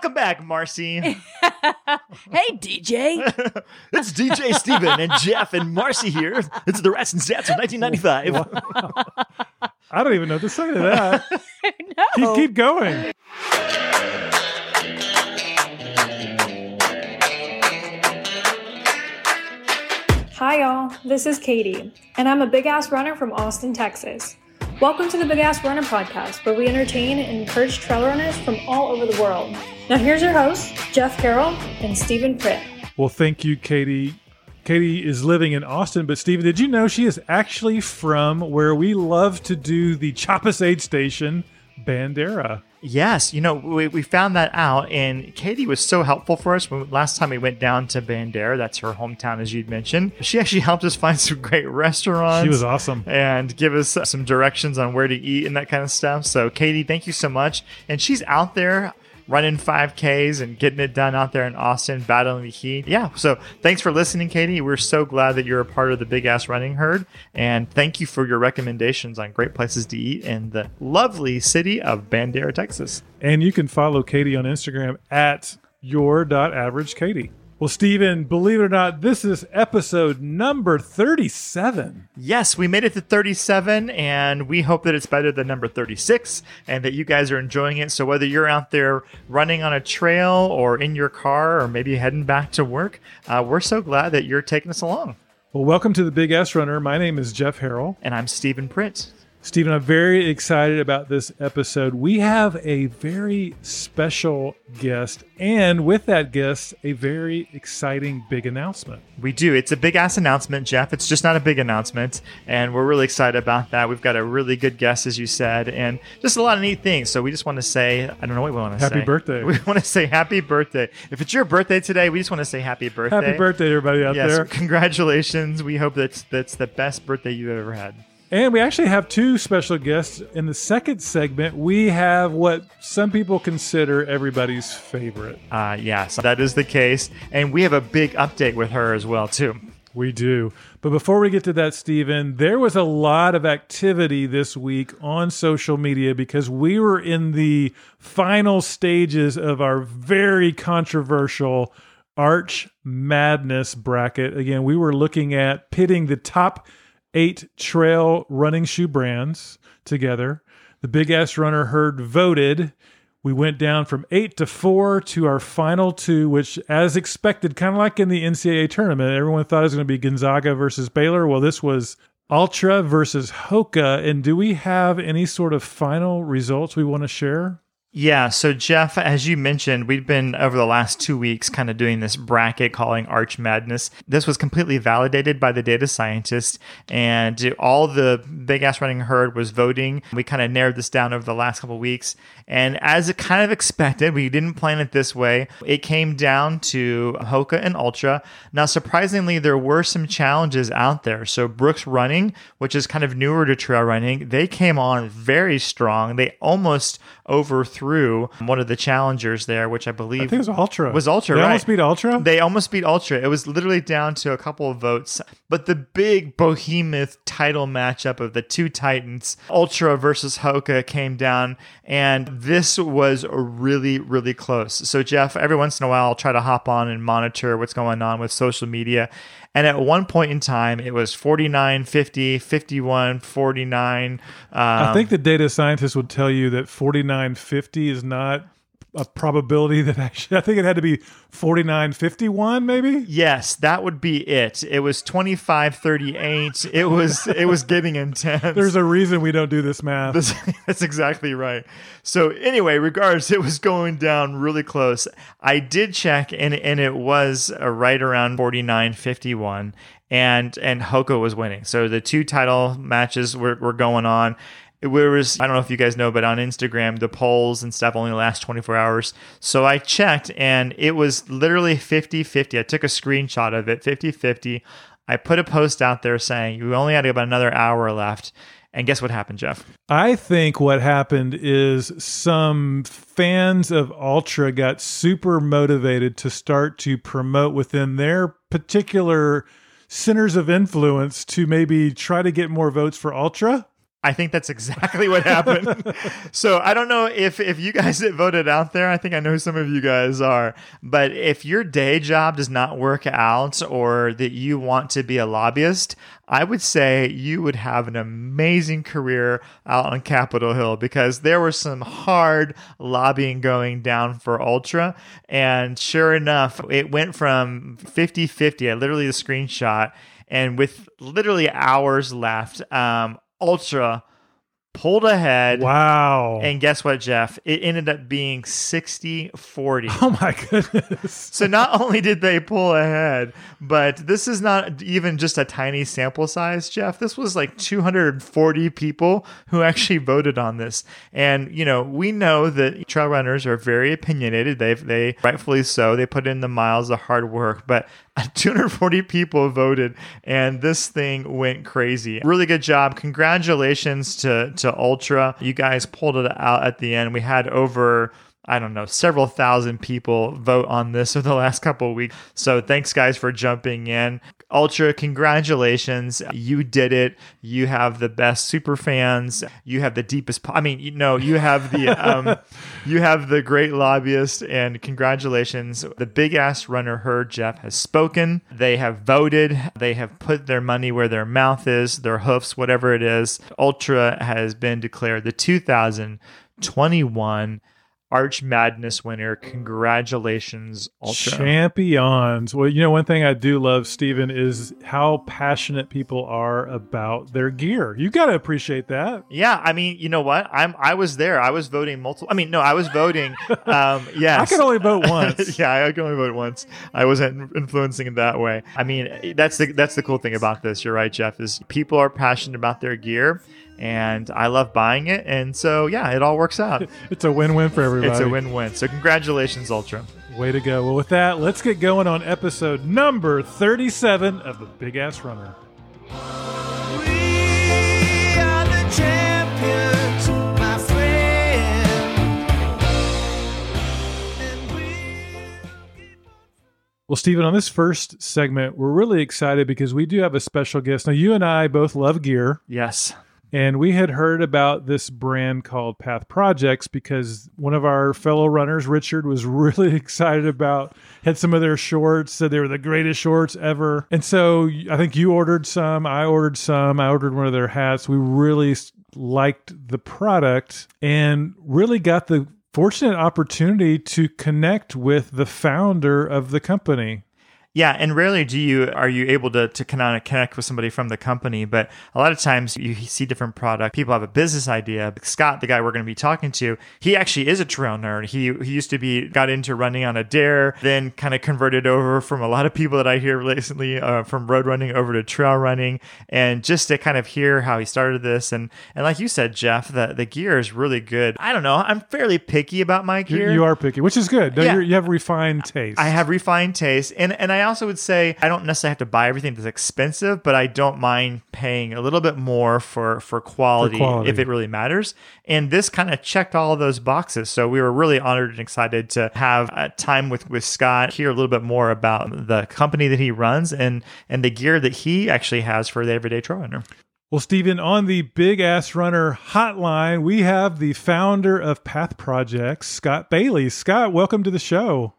Welcome back, Marcy. hey, DJ. it's DJ Steven and Jeff and Marcy here. It's the Rats and Stats of 1995. I don't even know the second of that. no. keep, keep going. Hi, y'all. This is Katie, and I'm a big ass runner from Austin, Texas. Welcome to the Big Ass Runner podcast, where we entertain and encourage trail runners from all over the world. Now, here's your hosts, Jeff Carroll and Stephen Pritt. Well, thank you, Katie. Katie is living in Austin, but Stephen, did you know she is actually from where we love to do the Choppas aid station, Bandera? Yes, you know, we, we found that out, and Katie was so helpful for us when last time we went down to Bandera. That's her hometown, as you'd mentioned. She actually helped us find some great restaurants. She was awesome. And give us some directions on where to eat and that kind of stuff. So, Katie, thank you so much. And she's out there running 5Ks and getting it done out there in Austin, battling the heat. Yeah. So thanks for listening, Katie. We're so glad that you're a part of the Big Ass Running Herd. And thank you for your recommendations on great places to eat in the lovely city of Bandera, Texas. And you can follow Katie on Instagram at your.averageKatie. Well, Steven, believe it or not, this is episode number 37. Yes, we made it to 37, and we hope that it's better than number 36 and that you guys are enjoying it. So, whether you're out there running on a trail or in your car or maybe heading back to work, uh, we're so glad that you're taking us along. Well, welcome to the Big Ass Runner. My name is Jeff Harrell. And I'm Stephen Pritt. Stephen, I'm very excited about this episode. We have a very special guest, and with that guest, a very exciting big announcement. We do. It's a big ass announcement, Jeff. It's just not a big announcement, and we're really excited about that. We've got a really good guest, as you said, and just a lot of neat things. So we just want to say, I don't know what we want to say. Happy birthday. We want to say happy birthday. If it's your birthday today, we just want to say happy birthday. Happy birthday, to everybody out yes, there. congratulations. We hope that's that's the best birthday you've ever had. And we actually have two special guests. In the second segment, we have what some people consider everybody's favorite. Uh, yes, that is the case. And we have a big update with her as well, too. We do. But before we get to that, Stephen, there was a lot of activity this week on social media because we were in the final stages of our very controversial Arch Madness bracket. Again, we were looking at pitting the top eight trail running shoe brands together. The Big Ass Runner Herd voted. We went down from eight to four to our final two, which, as expected, kind of like in the NCAA tournament, everyone thought it was going to be Gonzaga versus Baylor. Well, this was Altra versus Hoka. And do we have any sort of final results we want to share? Yeah, so Jeff, as you mentioned, we've been over the last two weeks kind of doing this bracket calling Arch Madness. This was completely validated by the data scientist, and all the big ass running herd was voting. We kind of narrowed this down over the last couple weeks, and as it kind of expected, we didn't plan it this way. It came down to Hoka and Altra. Now, surprisingly, there were some challenges out there. So Brooks Running, which is kind of newer to trail running, they came on very strong. They almost overthrew one of the challengers there, which I believe I think it was Altra. Was Altra they right? almost beat Altra. They almost beat Altra. It was literally down to a couple of votes. But the big behemoth title matchup of the two titans, Altra versus Hoka, came down, and this was really, really close. So Jeff, every once in a while, I'll try to hop on and monitor what's going on with social media. And at one point in time, it was 49, 50, 51, 49. Um, I think the data scientist would tell you that 4950 is not a probability that actually, I think it had to be 4951 maybe. Yes, that would be it. It was 25 38. It was it was getting intense. There's a reason we don't do this math. That's, that's exactly right. So anyway, regardless, it was going down really close. I did check and and it was uh, right around 49 51 and and Hoka was winning. So the two title matches were, were going on. Was I don't know if you guys know, but on Instagram the polls and stuff only last 24 hours. So I checked and it was literally 50-50. I took a screenshot of it, 50-50. I put a post out there saying you only had about another hour left. And guess what happened, Jeff? I think what happened is some fans of Altra got super motivated to start to promote within their particular centers of influence to maybe try to get more votes for Altra. I think that's exactly what happened. so I don't know if if you guys that voted out there, I think I know who some of you guys are, but if your day job does not work out or that you want to be a lobbyist, I would say you would have an amazing career out on Capitol Hill because there was some hard lobbying going down for Altra. And sure enough, it went from 50 50. I literally the screenshot. And with literally hours left, um, Altra pulled ahead. Wow. And guess what, Jeff? It ended up being 60 40. Oh my goodness. So not only did they pull ahead, but this is not even just a tiny sample size, Jeff. This was like 240 people who actually voted on this. And, you know, we know that trail runners are very opinionated. They they rightfully so. They put in the miles, the hard work, but 240 people voted and this thing went crazy. Really good job. Congratulations to to Altra. You guys pulled it out at the end. We had over I don't know, several thousand people vote on this over the last couple of weeks. So thanks, guys, for jumping in. Altra, congratulations. You did it. You have the best super fans. You have the deepest, po- I mean, you know, you have the, um, you have the great lobbyist and congratulations. The big ass runner herd, Jeff, has spoken. They have voted. They have put their money where their mouth is, their hoofs, whatever it is. Altra has been declared the 2021 Arch Madness winner. Congratulations, Altra. Champions. Well, you know, one thing I do love, Stephen, is how passionate people are about their gear. You got to appreciate that. Yeah, I mean, you know what? I'm I was there. I was voting multiple. I mean, no, I was voting. Um, yes, I can only vote once. yeah, I can only vote once. I wasn't influencing in that way. I mean, that's the that's the cool thing about this. You're right, Jeff. Is people are passionate about their gear, and I love buying it, and so yeah, it all works out. It's a win-win for everybody. It's a win-win. So congratulations, Altra. Way to go. Well, with that, let's get going on episode number 37 of the Big Ass Runner. We are the champions, my friend. We Well, Stephen, on this first segment, we're really excited because we do have a special guest. Now, you and I both love gear, Yes. And we had heard about this brand called Path Projects because one of our fellow runners, Richard, was really excited about had some of their shorts, said they were the greatest shorts ever. And so I think you ordered some, I ordered some, I ordered one of their hats. We really liked the product and really got the fortunate opportunity to connect with the founder of the company. Yeah, and rarely do you are you able to to kind of connect with somebody from the company, but a lot of times you see different product. People have a business idea. Scott, the guy we're going to be talking to, he actually is a trail nerd. He he used to be got into running on a dare, then kind of converted over from a lot of people that I hear recently uh, from road running over to trail running, and just to kind of hear how he started this and and like you said, Jeff, the the gear is really good. I don't know, I'm fairly picky about my You, gear. you are picky, which is good. No, Yeah. you're, you have refined taste. I have refined taste, and and I also would say I don't necessarily have to buy everything that's expensive, but I don't mind paying a little bit more for for quality, quality. if it really matters. And this kind of checked all of those boxes, so we were really honored and excited to have a time with with Scott, hear a little bit more about the company that he runs and and the gear that he actually has for the everyday trail runner. Well, Stephen, on the Big Ass Runner hotline, we have the founder of Path Projects, Scott Bailey. Scott, welcome to the show.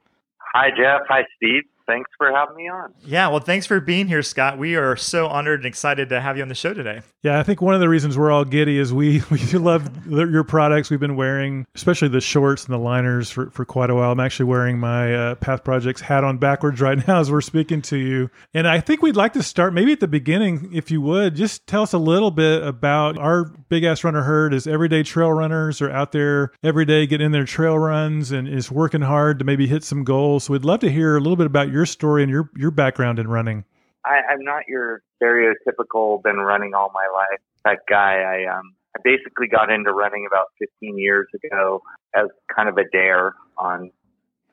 Hi, Jeff. Hi, Steve. Thanks for having me on. Yeah, well, thanks for being here, Scott. We are so honored and excited to have you on the show today. Yeah, I think one of the reasons we're all giddy is we we love your products. We've been wearing, especially the shorts and the liners, for, for quite a while. I'm actually wearing my uh, Path Projects hat on backwards right now as we're speaking to you. And I think we'd like to start maybe at the beginning, if you would, just tell us a little bit about our big ass runner herd. Is everyday trail runners are out there every day getting in their trail runs and is working hard to maybe hit some goals. So we'd love to hear a little bit about your story and your your background in running. I, I'm not your stereotypical been running all my life type guy. I um I basically got into running about 15 years ago as kind of a dare on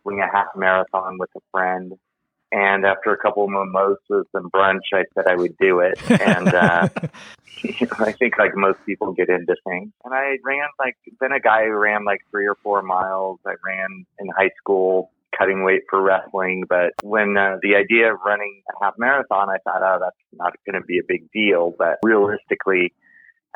doing a half marathon with a friend. And after a couple of mimosas and brunch, I said I would do it. And uh, you know, I think like most people get into things. And I ran like been a guy who ran like three or four miles. I ran in high school cutting weight for wrestling. But when uh, the idea of running a half marathon, I thought, oh, that's not going to be a big deal. But realistically,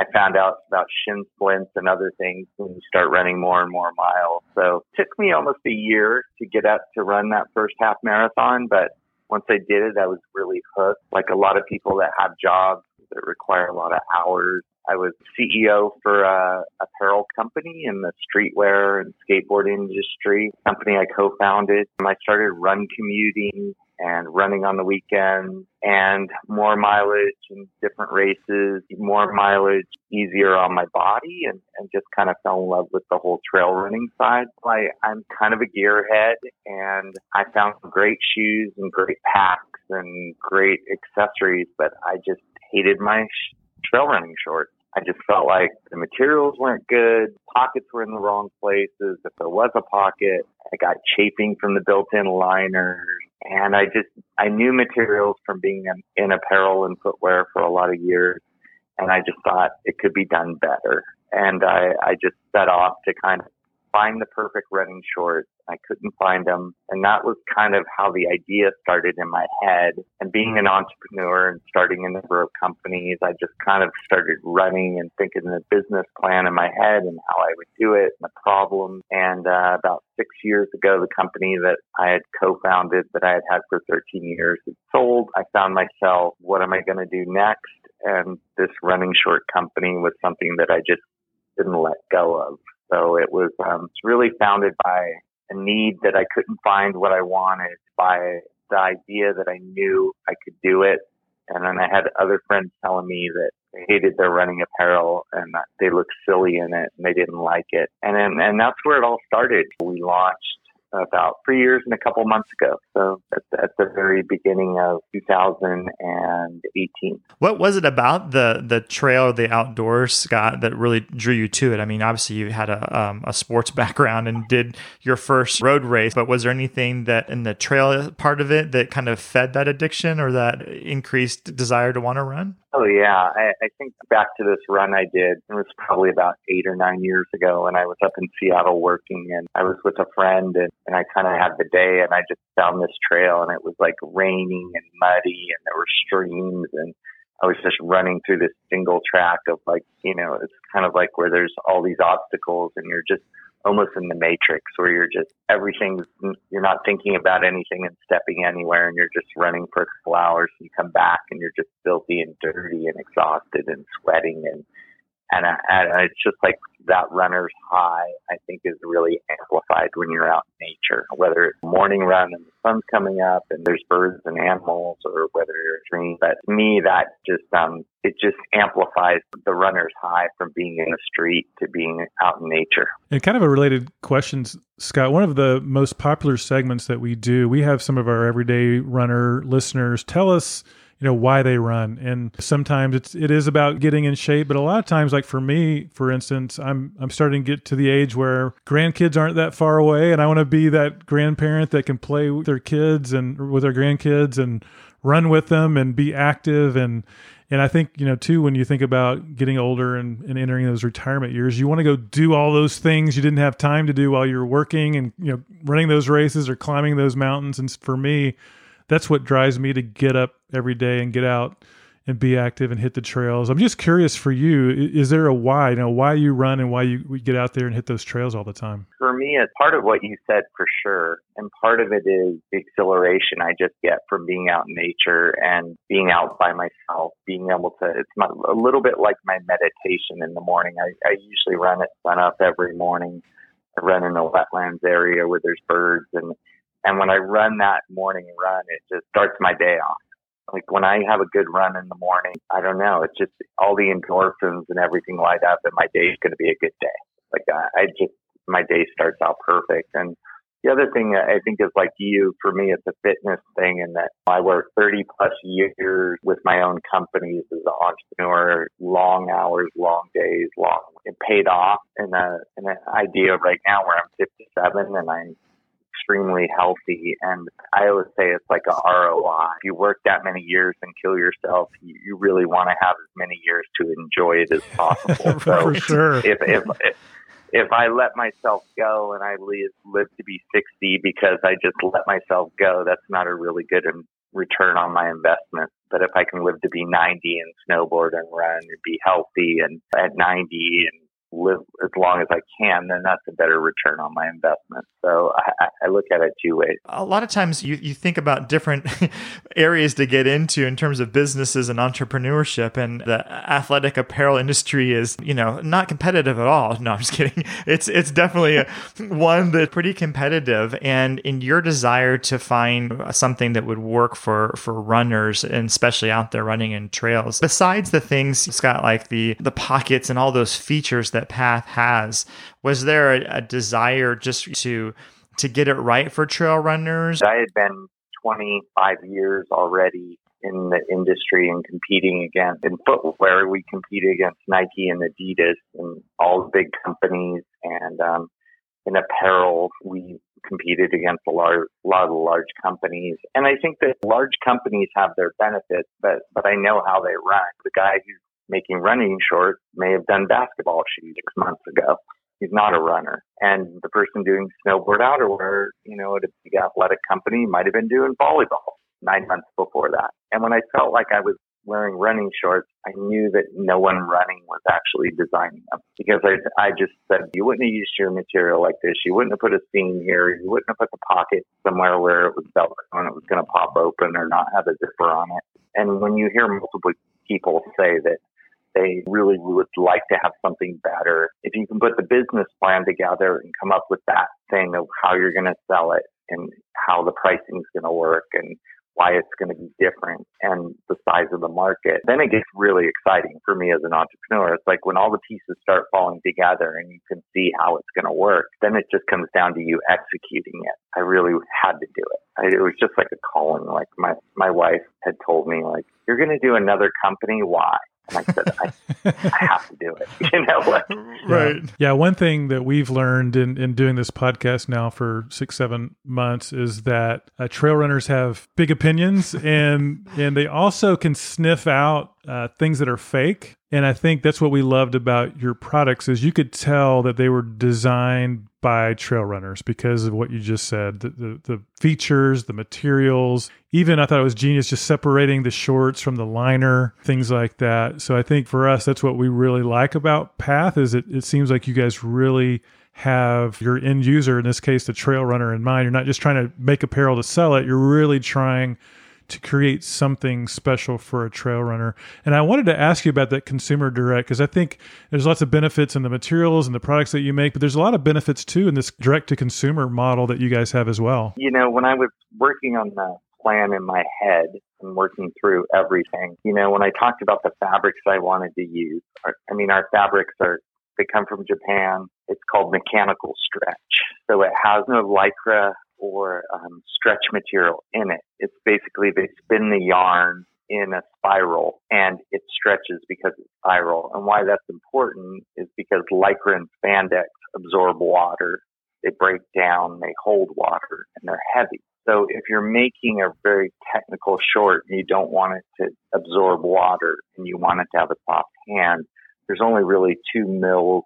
I found out about shin splints and other things when you start running more and more miles. So it took me almost a year to get up to run that first half marathon, but once I did it, I was really hooked. Like a lot of people that have jobs that require a lot of hours. I was CEO for a apparel company in the streetwear and skateboard industry, company I co-founded. I started run commuting and running on the weekends and more mileage and different races, more mileage, easier on my body and, and just kind of fell in love with the whole trail running side. I, I'm kind of a gearhead and I found great shoes and great packs and great accessories, but I just hated my trail running shorts. I just felt like the materials weren't good. Pockets were in the wrong places. If there was a pocket, I got chafing from the built-in liners. And I just, I knew materials from being in, in apparel and footwear for a lot of years. And I just thought it could be done better. And I, I just set off to kind of find the perfect running shorts. I couldn't find them. And that was kind of how the idea started in my head. And being an entrepreneur and starting a number of companies, I just kind of started running and thinking the business plan in my head and how I would do it and the problem. And uh, about six years ago, the company that I had co-founded that I had had for 13 years had sold. I found myself, what am I going to do next? And this running short company was something that I just didn't let go of. So it was um, really founded by a need that I couldn't find what I wanted, by the idea that I knew I could do it. And then I had other friends telling me that they hated their running apparel and that they looked silly in it and they didn't like it. And then, and that's where it all started. We launched about three years and a couple months ago. So at, at the very beginning of 2018. What was it about the the trail, the outdoors, Scott, that really drew you to it? I mean, obviously you had a um, a sports background and did your first road race, but was there anything that in the trail part of it that kind of fed that addiction or that increased desire to want to run? Oh yeah, I, I think back to this run I did. It was probably about eight or nine years ago, and I was up in Seattle working, and I was with a friend, and, and I kind of had the day, and I just found this trail, and it was like raining and muddy, and there were streams, and I was just running through this single track of like, you know, it's kind of like where there's all these obstacles, and you're just almost in the matrix where you're just everything's you're not thinking about anything and stepping anywhere and you're just running for a couple hours and you come back and you're just filthy and dirty and exhausted and sweating and and, uh, and it's just like that runner's high I think is really amplified when you're out in nature whether it's morning run and the sun's coming up and there's birds and animals or whether you're a dream but to me that just um it just amplifies the runner's high from being in the street to being out in nature And kind of a related question, Scott. One of the most popular segments that we do, we have some of our everyday runner listeners tell us, you know, why they run. And sometimes it's it is about getting in shape, but a lot of times, like for me, for instance, I'm I'm starting to get to the age where grandkids aren't that far away, and I want to be that grandparent that can play with their kids and with their grandkids and run with them and be active and and I think, you know, too, when you think about getting older and, and entering those retirement years, you want to go do all those things you didn't have time to do while you were working and, you know, running those races or climbing those mountains. And for me, that's what drives me to get up every day and get out and be active and hit the trails. I'm just curious for you, is there a why, you know, why you run and why you get out there and hit those trails all the time? for me, it's part of what you said for sure. And part of it is the exhilaration I just get from being out in nature and being out by myself, being able to, it's my, a little bit like my meditation in the morning. I, I usually run at sunup every morning. I run in a wetlands area where there's birds and, and when I run that morning run, it just starts my day off. Like when I have a good run in the morning, I don't know, it's just all the endorphins and everything light up and my day is going to be a good day. Like I, I just, my day starts out perfect. And the other thing I think is like you, for me, it's a fitness thing and that I worked 30 plus years with my own companies as an entrepreneur, long hours, long days, long, it paid off in a, in an idea right now where I'm 57 and I'm extremely healthy. And I always say it's like a ROI. If you work that many years and kill yourself, you, you really want to have as many years to enjoy it as possible. for So sure. if if if I let myself go and I live live to be 60 because I just let myself go, that's not a really good return on my investment. But if I can live to be 90 and snowboard and run and be healthy and at 90 and live as long as I can, then that's a better return on my investment. So I, I look at it two ways. a lot of times you, you think about different areas to get into in terms of businesses and entrepreneurship and the athletic apparel industry is you know not competitive at all no i'm just kidding it's it's definitely a, one that's pretty competitive and in your desire to find something that would work for for runners and especially out there running in trails besides the things scott like the the pockets and all those features that path has was there a, a desire just to to get it right for trail runners. I had been 25 years already in the industry and competing against in footwear. We competed against Nike and Adidas and all the big companies, and um, in apparel we competed against a, large, lot of large companies. And I think that large companies have their benefits, but but I know how they run. The guy who's making running shorts may have done basketball shoes six months ago he's not a runner. And the person doing snowboard outerwear, you know, at a big athletic company might have been doing volleyball nine months before that. And when I felt like I was wearing running shorts, I knew that no one running was actually designing them because I, I just said, you wouldn't have used your material like this. You wouldn't have put a seam here. You wouldn't have put the pocket somewhere where it was Velcro and it was going to pop open or not have a zipper on it. And when you hear multiple people say that they really would like to have something better. If you can put the business plan together and come up with that thing of how you're going to sell it and how the pricing is going to work and why it's going to be different and the size of the market, then it gets really exciting for me as an entrepreneur. It's like when all the pieces start falling together and you can see how it's going to work, then it just comes down to you executing it. I really had to do it. I, it was just like a calling. Like my, my wife had told me, like, you're going to do another company. Why? And I said, I, I have to do it. You know what? Right. Yeah, one thing that we've learned in, in doing this podcast now for six, seven months is that uh, trail runners have big opinions and and they also can sniff out uh, things that are fake. And I think that's what we loved about your products is you could tell that they were designed by trail runners because of what you just said the, the, the features the materials. Even i thought it was genius just separating the shorts from the liner things like that. So i think for us that's what we really like about path is it, it seems like you guys really have your end user in this case the trail runner in mind. You're not just trying to make apparel to sell it. You're really trying to create something special for a trail runner. And I wanted to ask you about that consumer direct because I think there's lots of benefits in the materials and the products that you make, but there's a lot of benefits too in this direct to consumer model that you guys have as well. You know, when I was working on the plan in my head and working through everything, you know, when I talked about the fabrics I wanted to use, I mean, our fabrics are, they come from Japan. It's called mechanical stretch. So it has no lycra or um, stretch material in it. It's basically they spin the yarn in a spiral and it stretches because it's spiral. And why that's important is because lycra and spandex absorb water. They break down, they hold water, and they're heavy. So if you're making a very technical short and you don't want it to absorb water and you want it to have a soft hand, there's only really two mills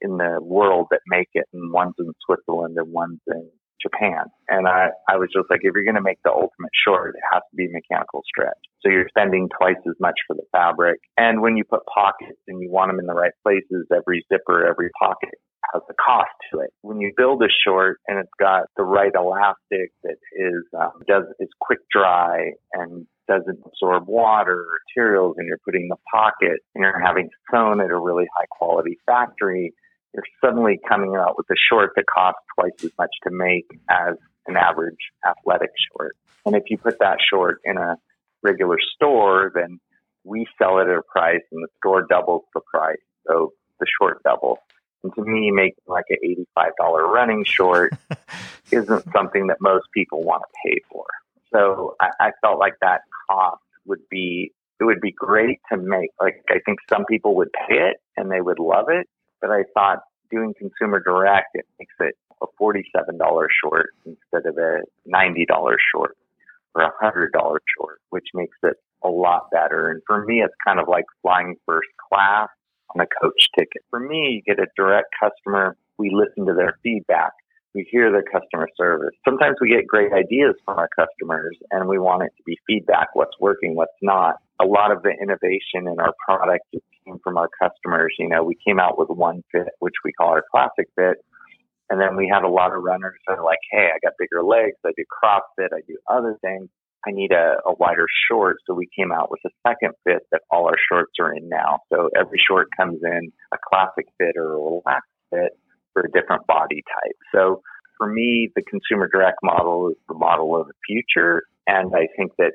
in the world that make it, and one's in Switzerland and one's in Japan. And I, I was just like, if you're going to make the ultimate short, it has to be mechanical stretch. So you're spending twice as much for the fabric. And when you put pockets and you want them in the right places, every zipper, every pocket has a cost to it. When you build a short and it's got the right elastic that is, um, does, is quick dry and doesn't absorb water or materials and you're putting the pocket and you're having sewn at a really high quality factory, you're suddenly coming out with a short that costs twice as much to make as an average athletic short. And if you put that short in a regular store, then we sell it at a price and the store doubles the price. So the short doubles. And to me, making like an $85 running short isn't something that most people want to pay for. So I, I felt like that cost would be, it would be great to make. Like I think some people would pay it and they would love it but I thought doing consumer direct, it makes it a $47 short instead of a $90 short or a $100 short, which makes it a lot better. And for me, it's kind of like flying first class on a coach ticket. For me, you get a direct customer. We listen to their feedback. We hear the customer service. Sometimes we get great ideas from our customers and we want it to be feedback, what's working, what's not. A lot of the innovation in our product came from our customers. You know, we came out with one fit, which we call our classic fit. And then we had a lot of runners that are like, Hey, I got bigger legs. I do CrossFit. I do other things. I need a, a wider short. So we came out with a second fit that all our shorts are in now. So every short comes in a classic fit or a relaxed fit for a different body type. So for me, the consumer direct model is the model of the future. And I think that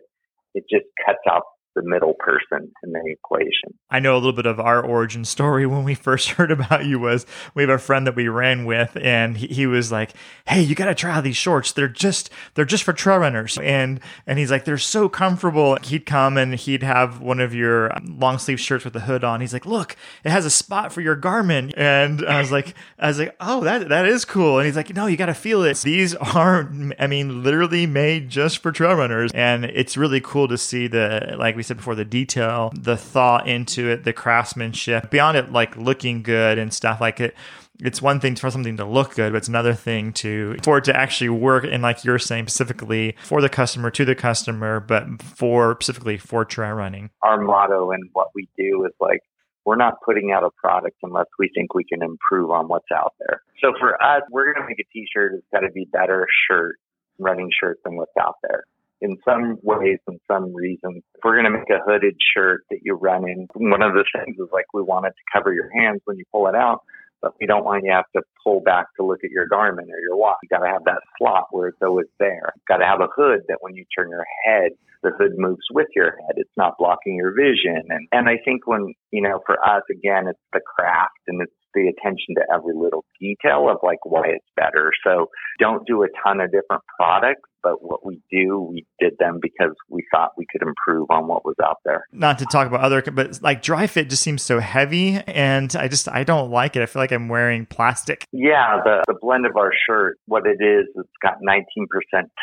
it just cuts out the middle person in the equation. I know a little bit of our origin story when we first heard about you was we have a friend that we ran with and he, he was like, Hey, you got to try these shorts. They're just, they're just for trail runners. And, and he's like, they're so comfortable. He'd come and he'd have one of your um, long sleeve shirts with the hood on. He's like, look, it has a spot for your Garmin. And I was like, I was like, Oh, that, that is cool. And he's like, no, you got to feel it. These are, I mean, literally made just for trail runners. And it's really cool to see the, like we said before, the detail, the thought into it, the craftsmanship, beyond it like looking good and stuff like it. It's one thing for something to look good, but it's another thing to for it to actually work and like you're saying specifically for the customer to the customer, but for specifically for trail running. Our motto and what we do is like, we're not putting out a product unless we think we can improve on what's out there. So for us, we're going to make a t-shirt that's got to be better shirt, running shirt than what's out there. In some ways and some reasons, if we're going to make a hooded shirt that you run in, one of the things is like we want it to cover your hands when you pull it out, but we don't want you to have to pull back to look at your Garmin or your watch. You got to have that slot where it's always there. Got to have a hood that when you turn your head, the hood moves with your head. It's not blocking your vision. And, and I think when, you know, for us, again, it's the craft and it's the attention to every little detail of like why it's better. So don't do a ton of different products, but what we do, we did them because we thought we could improve on what was out there. Not to talk about other, but like dry fit just seems so heavy, and I just I don't like it. I feel like I'm wearing plastic. Yeah, the, the blend of our shirt, what it is, it's got 19%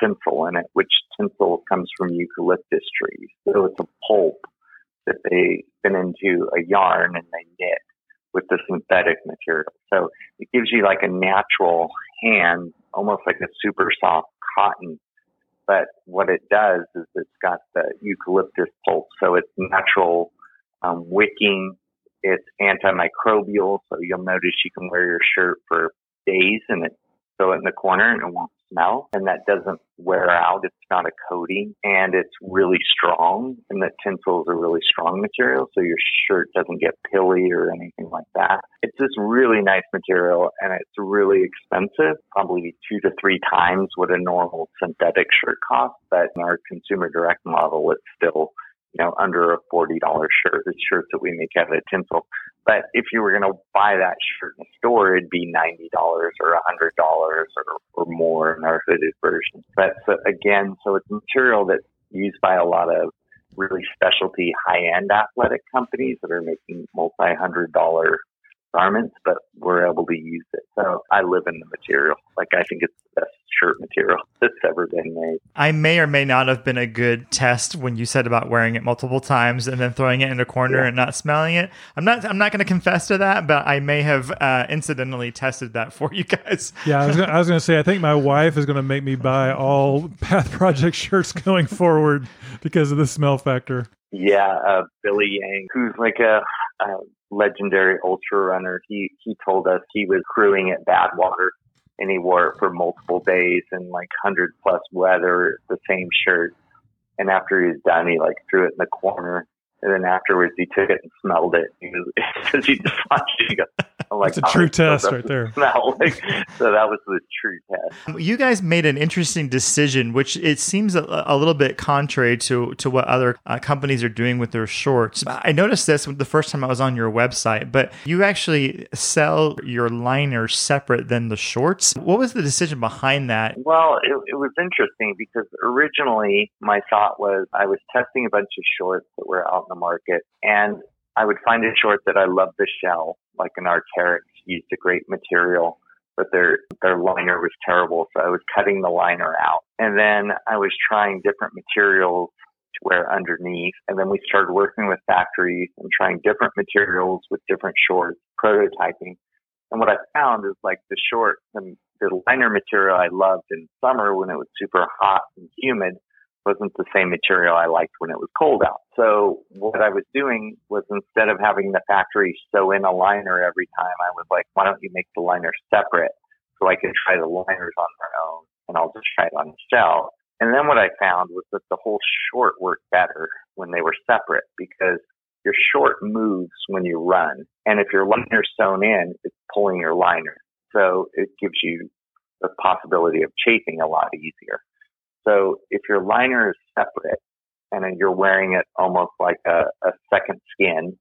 Tencel in it, which Tencel comes from eucalyptus trees. So it's a pulp that they spin into a yarn and they knit with the synthetic material. So it gives you like a natural hand, almost like a super soft cotton. But what it does is it's got the eucalyptus pulp. So it's natural um, wicking. It's antimicrobial. So you'll notice you can wear your shirt for days and it throw it in the corner and it won't smell and that doesn't wear out. It's not a coating and it's really strong and the Tencel is a really strong material. So your shirt doesn't get pilly or anything like that. It's this really nice material and it's really expensive, probably two to three times what a normal synthetic shirt costs. But in our consumer direct model, it's still you know, under a $40 shirt. It's shirts that we make out of Tencel. But if you were going to buy that shirt in a store, it'd be $90 or $100 or, or more in our hooded version. But so again, so it's material that's used by a lot of really specialty high end athletic companies that are making multi hundred dollar garments, but we're able to use it. So I live in the material. Like I think it's the best shirt material that's ever been made. I may or may not have been a good test when you said about wearing it multiple times and then throwing it in a corner Yeah. and not smelling it. I'm not. I'm not going to confess to that, but I may have uh, incidentally tested that for you guys. Yeah, I was, gonna, I was going to say, I think my wife is going to make me buy all Path Project shirts going forward because of the smell factor. Yeah, uh, Billy Yang, who's like a, a legendary ultra runner, he he told us he was crewing at Badwater and he wore it for multiple days in like hundred plus weather, the same shirt. And after he was done, he like threw it in the corner. And then afterwards, he took it and smelled it. He because he just watched it. He goes, I'm like, That's a "Oh, true it still test right there." Smell. Like, so that was the true test. You guys made an interesting decision, which it seems a, a little bit contrary to to what other uh, companies are doing with their shorts. I noticed this the first time I was on your website, but you actually sell your liners separate than the shorts. What was the decision behind that? Well, it, it was interesting because originally my thought was I was testing a bunch of shorts that were out in the market and I would find a short that I loved the shell, like an Arcteryx used a great material, but their, their liner was terrible. So I was cutting the liner out and then I was trying different materials to wear underneath. And then we started working with factories and trying different materials with different shorts, prototyping. And what I found is like the short, the the liner material I loved in summer when it was super hot and humid wasn't the same material I liked when it was cold out. So what I was doing was instead of having the factory sew in a liner every time, I was like, why don't you make the liner separate so I can try the liners on their own and I'll just try it on the shell. And then what I found was that the whole short worked better when they were separate because your short moves when you run. And if your liner's sewn in, it's pulling your liner. So it gives you the possibility of chafing a lot easier. So if your liner is separate and you're wearing it almost like a, a second skin,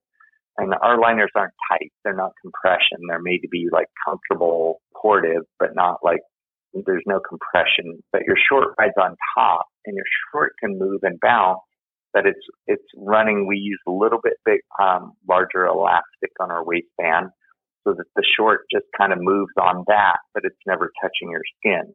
and our liners aren't tight, they're not compression, they're made to be like comfortable, portive, but not like there's no compression. But your short rides on top and your short can move and bounce. But it's it's running. We use a little bit big, um, larger elastic on our waistband, so that the short just kind of moves on that, but it's never touching your skin.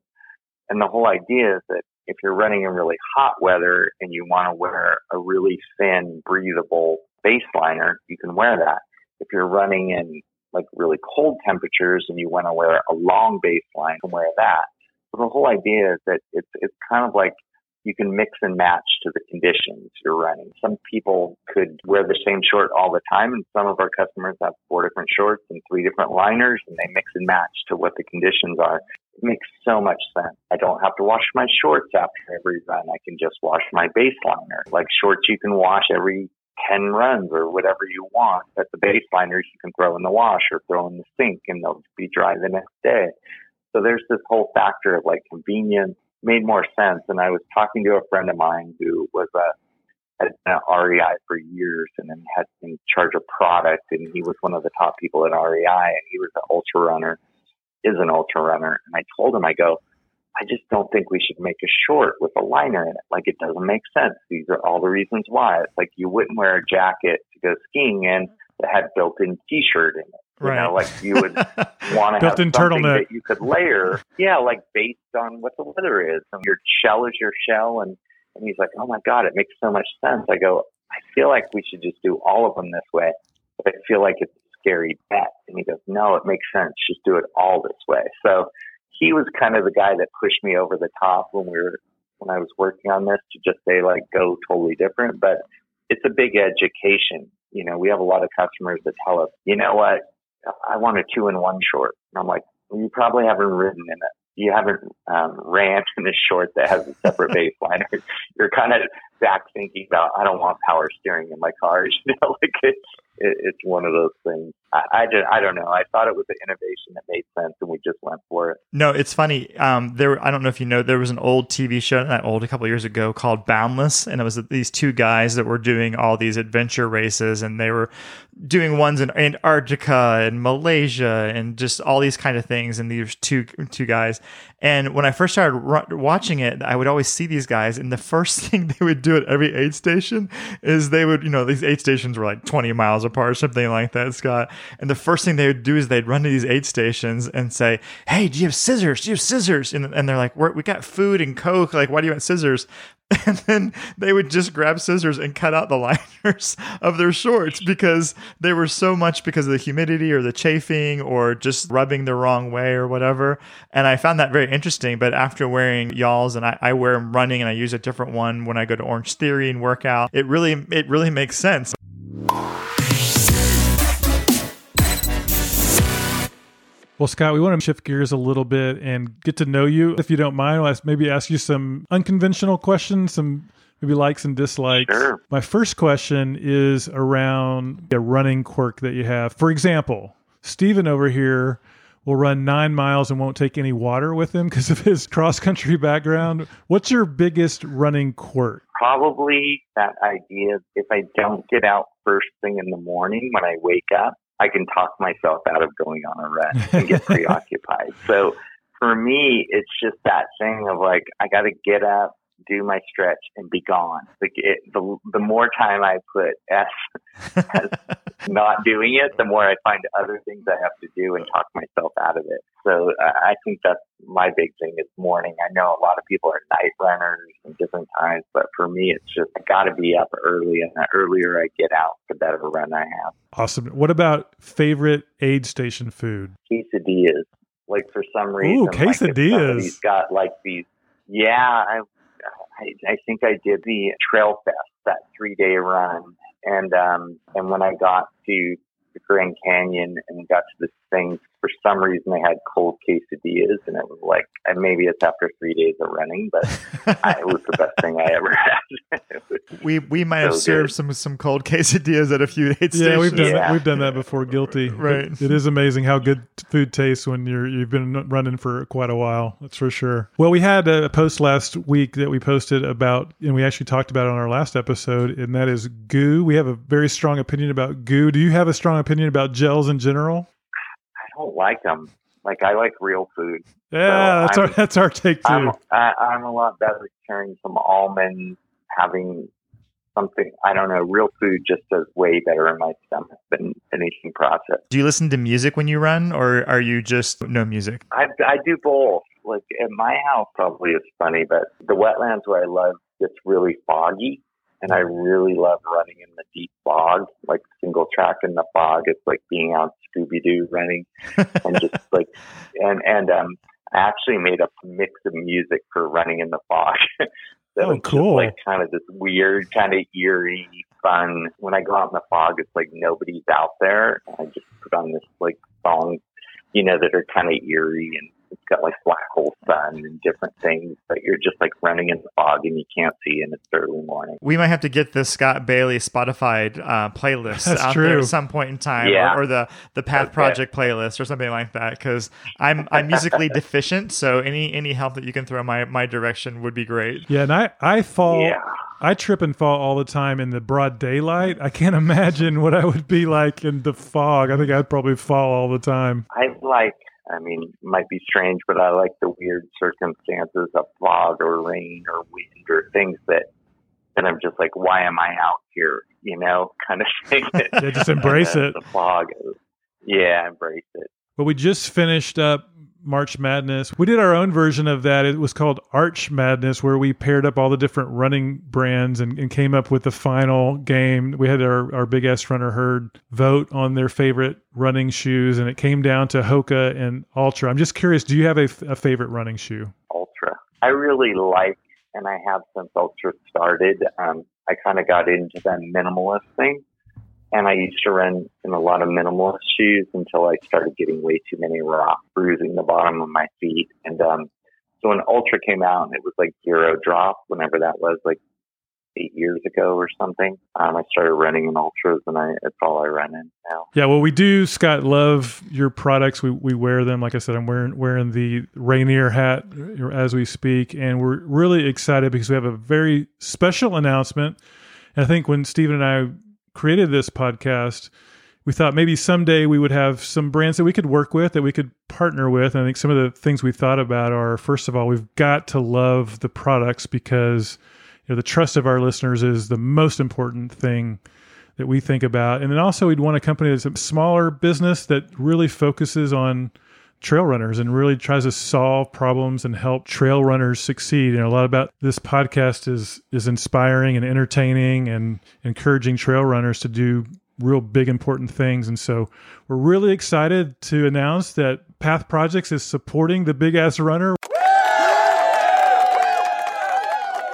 And the whole idea is that if you're running in really hot weather and you want to wear a really thin, breathable base liner, you can wear that. If you're running in like really cold temperatures and you want to wear a long base line, you can wear that. So the whole idea is that it's it's kind of like you can mix and match to the conditions you're running. Some people could wear the same short all the time, and some of our customers have four different shorts and three different liners, and they mix and match to what the conditions are. Makes so much sense. I don't have to wash my shorts after every run. I can just wash my base liner. Like shorts, you can wash every 10 runs or whatever you want, but the base liners you can throw in the wash or throw in the sink and they'll be dry the next day. So there's this whole factor of like convenience made more sense. And I was talking to a friend of mine who was a, had been at REI for years and then had in charge of product. And he was one of the top people at REI and he was an ultra runner, is an ultra runner. And I told him, I go, I just don't think we should make a short with a liner in it. Like it doesn't make sense. These are all the reasons why. It's like you wouldn't wear a jacket to go skiing in that had built-in t-shirt in it. You Right. know, like you would want to have Built-in something turtleneck. that you could layer. Yeah, like based on what the weather is. And your shell is your shell. And, and he's like, oh my God, it makes so much sense. I go, I feel like we should just do all of them this way. But I feel like it's scary bet. And he goes, no, it makes sense. Just do it all this way. So he was kind of the guy that pushed me over the top when we were, when I was working on this to just say like, go totally different. But it's a big education. You know, we have a lot of customers that tell us, you know what, I want a two in one short. And I'm like, well, you probably haven't ridden in it. You haven't um, ran in a short that has a separate base liner. You're kind of back thinking about, I don't want power steering in my car. You know, like it's, it, it's one of those things. I, I just, I don't know. I thought it was an innovation that made sense and we just went for it. No, it's funny. Um, there, I don't know if you know, there was an old TV show, not old, a couple years ago called Boundless, and it was these two guys that were doing all these adventure races, and they were doing ones in Antarctica and Malaysia and just all these kind of things. And these two two guys. And when I first started watching it, I would always see these guys, and the first thing they would do at every aid station is they would, you know, these aid stations were like twenty miles apart, or something like that, Scott. And the first thing they would do is they'd run to these aid stations and say, "Hey, do you have scissors? Do you have scissors?" And, and they're like, "We got food and coke. Like, why do you want scissors?" And then they would just grab scissors and cut out the liners of their shorts because they were so much because of the humidity or the chafing or just rubbing the wrong way or whatever. And I found that very interesting. But after wearing y'all's and I, I wear them running and I use a different one when I go to Orange Theory and workout, it really it really makes sense. Well, Scott, we want to shift gears a little bit and get to know you. If you don't mind, I'll maybe ask you some unconventional questions, some maybe likes and dislikes. Sure. My first question is around a running quirk that you have. For example, Steven over here will run nine miles and won't take any water with him because of his cross country background. What's your biggest running quirk? Probably that idea if I don't get out first thing in the morning when I wake up, I can talk myself out of going on a run and get preoccupied. So for me, it's just that thing of like, I got to get up, do my stretch, and be gone. Like it, the the more time I put S as not doing it, the more I find other things I have to do and talk myself out of it. So uh, I think that's my big thing is morning. I know a lot of people are night runners and different times, but for me, it's just I got to be up early, and the earlier I get out, the better run I have. Awesome. What about favorite aid station food? quesadillas Like for some reason, like, if quesadillas. somebody's got like these. Yeah, I, I I think I did the Trail Fest that three day run, and um and when I got to the Grand Canyon and got to this thing, for some reason they had cold quesadillas, and it was like and maybe it's after three days of running, but I, it was the best thing I ever had. We we might have served good. some some cold quesadillas at a few aid stations. Yeah, we've done that. Yeah. We've done that before. Guilty. Right. It- it is amazing how good food tastes when you're you've been running for quite a while. That's for sure. Well, we had a post last week that we posted about, and we actually talked about it on our last episode, and that is goo. We have a very strong opinion about goo. Do you have a strong opinion about gels in general? I don't like them. Like I like real food. Yeah, that's our I'm- that's our take too. I'm I, I'm a lot better at carrying some almonds, having something I don't know. Real food just does way better in my stomach than anything processed. Do you listen to music when you run, or are you just no music? I I do both. Like at my house, probably it's funny, but the wetlands where I live, it's really foggy, and I really love running in the deep fog, like single track in the fog. It's like being on Scooby Doo running, and just like and and um, I actually made a mix of music for running in the fog. that Oh, was cool. like kind of this weird, kind of eerie, fun. When I go out in the fog, it's like nobody's out there. I just put on this like song, you know, that are kind of eerie and it's got like black hole sun and different things. But you're just like running in the fog and you can't see, and it's early morning. We might have to get the Scott Bailey Spotify uh, playlist That's out there at some point in time, Yeah. or, or the the Path Okay. Project playlist or something like that. Because I'm I'm musically deficient, so any any help that you can throw my my direction would be great. yeah, and I I fall. Yeah. I trip and fall all the time in the broad daylight. I can't imagine what I would be like in the fog. I think I'd probably fall all the time. I like, I mean, it might be strange, but I like the weird circumstances of fog or rain or wind or things that, that I'm just like, why am I out here? You know, kind of thing. Yeah, just embrace it. The fog. Yeah, embrace it. But we just finished up March Madness. We did our own version of that. It was called Arch Madness, where we paired up all the different running brands and, and came up with the final game. We had our, our big ass runner herd vote on their favorite running shoes, and it came down to Hoka and Altra. I'm just curious, do you have a favorite running shoe? Altra. I really like, and I have since Altra started. Um, I kind of got into that minimalist thing, and I used to run in a lot of minimalist shoes until I started getting way too many rocks, bruising the bottom of my feet. And um, so when Altra came out, and it was like zero drop, whenever that was, like eight years ago or something. Um, I started running in Altras, and I it's all I run in now. Yeah, well, we do, Scott, love your products. We, we wear them. Like I said, I'm wearing wearing the Rainier hat as we speak, and we're really excited because we have a very special announcement. And I think when Stephen and I created this podcast, we thought maybe someday we would have some brands that we could work with, that we could partner with. And I think some of the things we thought about are first of all, we've got to love the products because you know, the trust of our listeners is the most important thing that we think about. And then also, we'd want a company that's a smaller business that really focuses on trail runners and really tries to solve problems and help trail runners succeed. And a lot about this podcast is is inspiring and entertaining and encouraging trail runners to do real big important things. And so we're really excited to announce that Path Projects is supporting the Big Ass Runner.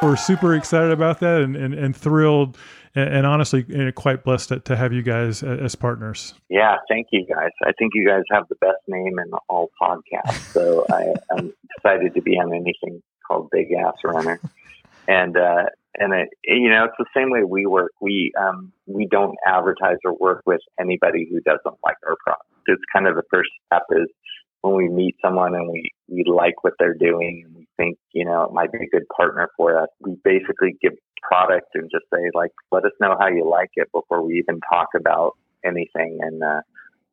We're super excited about that and, and, and thrilled and, and honestly quite blessed to, to have you guys as partners. Yeah, thank you guys. I think you guys have the best name in all podcasts. So I, I'm excited to be on anything called Big Ass Runner. And uh, and it, you know, it's the same way we work. We um, we don't advertise or work with anybody who doesn't like our product. It's kind of the first step is when we meet someone and we, we like what they're doing and we think, you know, it might be a good partner for us. We basically give product and just say like, let us know how you like it before we even talk about anything. And, uh,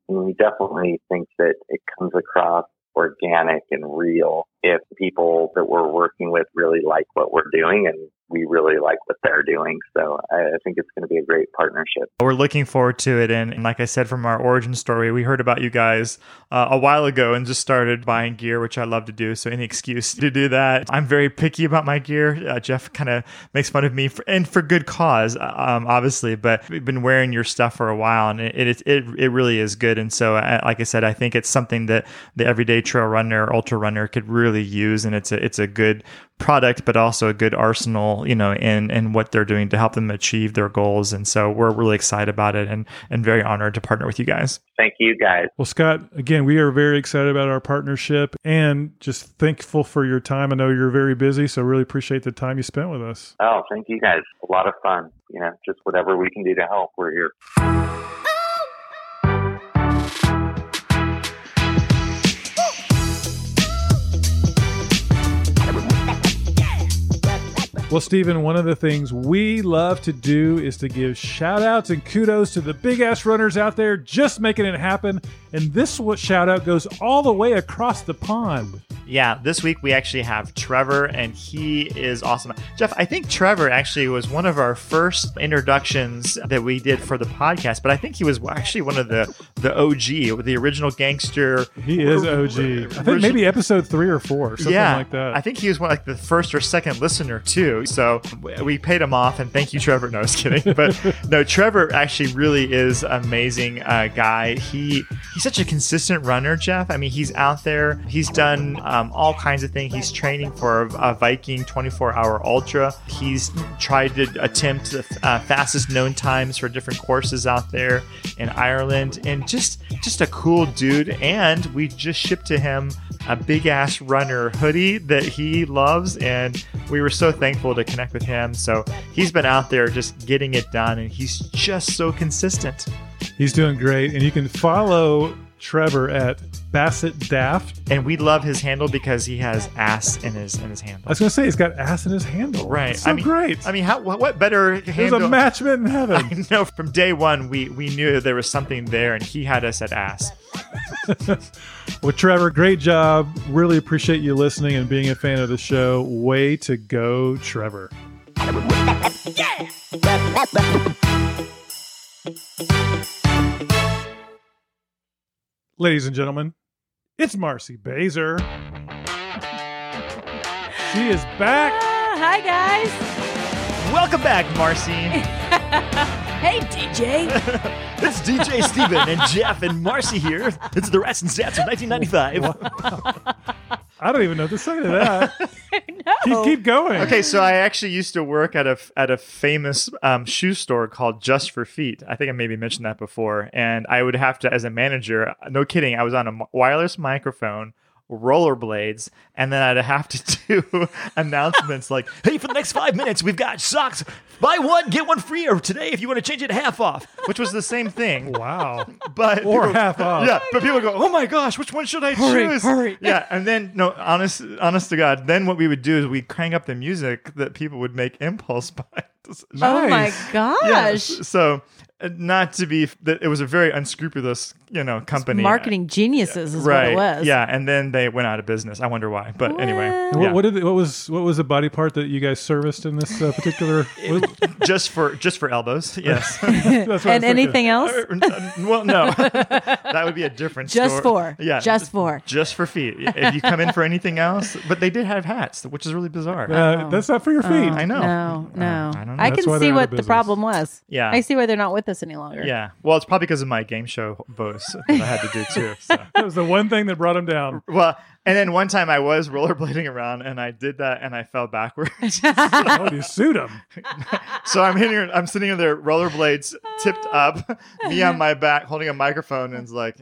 and we definitely think that it comes across organic and real if people that we're working with really like what we're doing and we really like what they're doing. So I, think it's going to be a great partnership. We're looking forward to it. And, like I said, from our origin story, we heard about you guys uh, a while ago and just started buying gear, which I love to do. So any excuse to do that. I'm very picky about my gear. Uh, Jeff kind of makes fun of me, for, and for good cause, um, obviously. But we've been wearing your stuff for a while, and it it it, it really is good. And so, uh, like I said, I think it's something that the everyday trail runner, ultra runner could really use, and it's a it's a good product, but also a good arsenal, you know, in in what they're doing to help them achieve their goals. And so we're really excited about it and and very honored to partner with you guys. Thank you guys. Well, Scott, again, we are very excited about our partnership and just thankful for your time. I know you're very busy, so really appreciate the time you spent with us. Oh, thank you guys. A lot of fun. You know, just whatever we can do to help, we're here. Well, Stephen, one of the things we love to do is to give shout outs and kudos to the big ass runners out there just making it happen. And this shout out goes all the way across the pond. Yeah, this week we actually have Trevor, and he is awesome. Jeff, I think Trevor actually was one of our first introductions that we did for the podcast, but I think he was actually one of the the OG, the original gangster. He is OG. I think maybe episode three or four, something yeah, like that. I think he was one like the first or second listener too. So we paid him off, and thank you, Trevor. No, I was kidding, but no, Trevor actually really is amazing uh, guy. He he's such a consistent runner, Jeff. I mean, he's out there. He's done um, all kinds of things. He's training for a, a Viking 24-hour ultra. He's tried to attempt the uh, fastest known times for different courses out there in Ireland, and just just a cool dude. And we just shipped to him a big ass runner hoodie that he loves, and we were so thankful to connect with him. So he's been out there just getting it done, and he's just so consistent. He's doing great. And you can follow Trevor at Bassett Daft. And we love his handle because he has ass in his in his handle. I was going to say he's got ass in his handle. Right. It's so I mean, great. I mean, how what, better There's handle? a match made in heaven. I know from day one we we knew there was something there, and he had us at ass. Well, Trevor, great job. Really appreciate you listening and being a fan of the show. Way to go, Trevor. Ladies and gentlemen, it's Marcy Baser. She is back. Ah, hi, guys. Welcome back, Marcy. Hey, DJ. it's DJ Steven and Jeff and Marcy here. It's the Rats and Stats of 1995. I don't even know the second of that. no. Keep, keep going. Okay, so I actually used to work at a at a famous um, shoe store called Just for Feet. I think I maybe mentioned that before. And I would have to, as a manager, no kidding, I was on a wireless microphone, rollerblades, and then I'd have to do announcements like, "Hey, for the next five minutes, we've got socks. Buy one, get one free, or today if you want to change it half off," which was the same thing. Wow. But Or people- half off. Yeah, but people go, "Oh my gosh, which one should I Hurry, choose?" hurry. Yeah, and then no, honest, honest to God, then what we would do is we'd crank up the music that people would make impulse buys. Oh my gosh. Yeah, so not to be that it was a very unscrupulous, you know, company. Marketing geniuses is right? what it was. Yeah, and then they went out of business. I wonder why, but anyway, yeah. What, what did what was what was the body part that you guys serviced in this uh, particular? just for just for elbows, yes. That's what And anything else? well, no, that would be a different. Just store. for. yeah, Just for. just for feet. If you come in for anything else, but they did have hats, which is really bizarre. Uh, that's not for your feet. I know. No, no. I don't know. I can see what the problem was. Yeah. I see why they're not with us any longer. Yeah. Well, it's probably because of my game show boast that I had to do too. So. That was the one thing that brought him down. Well, and then one time I was rollerblading around and I did that and I fell backwards. Oh, you sued him. so I'm hitting, I'm sitting in there, rollerblades tipped up, me on my back, holding a microphone, and it's like,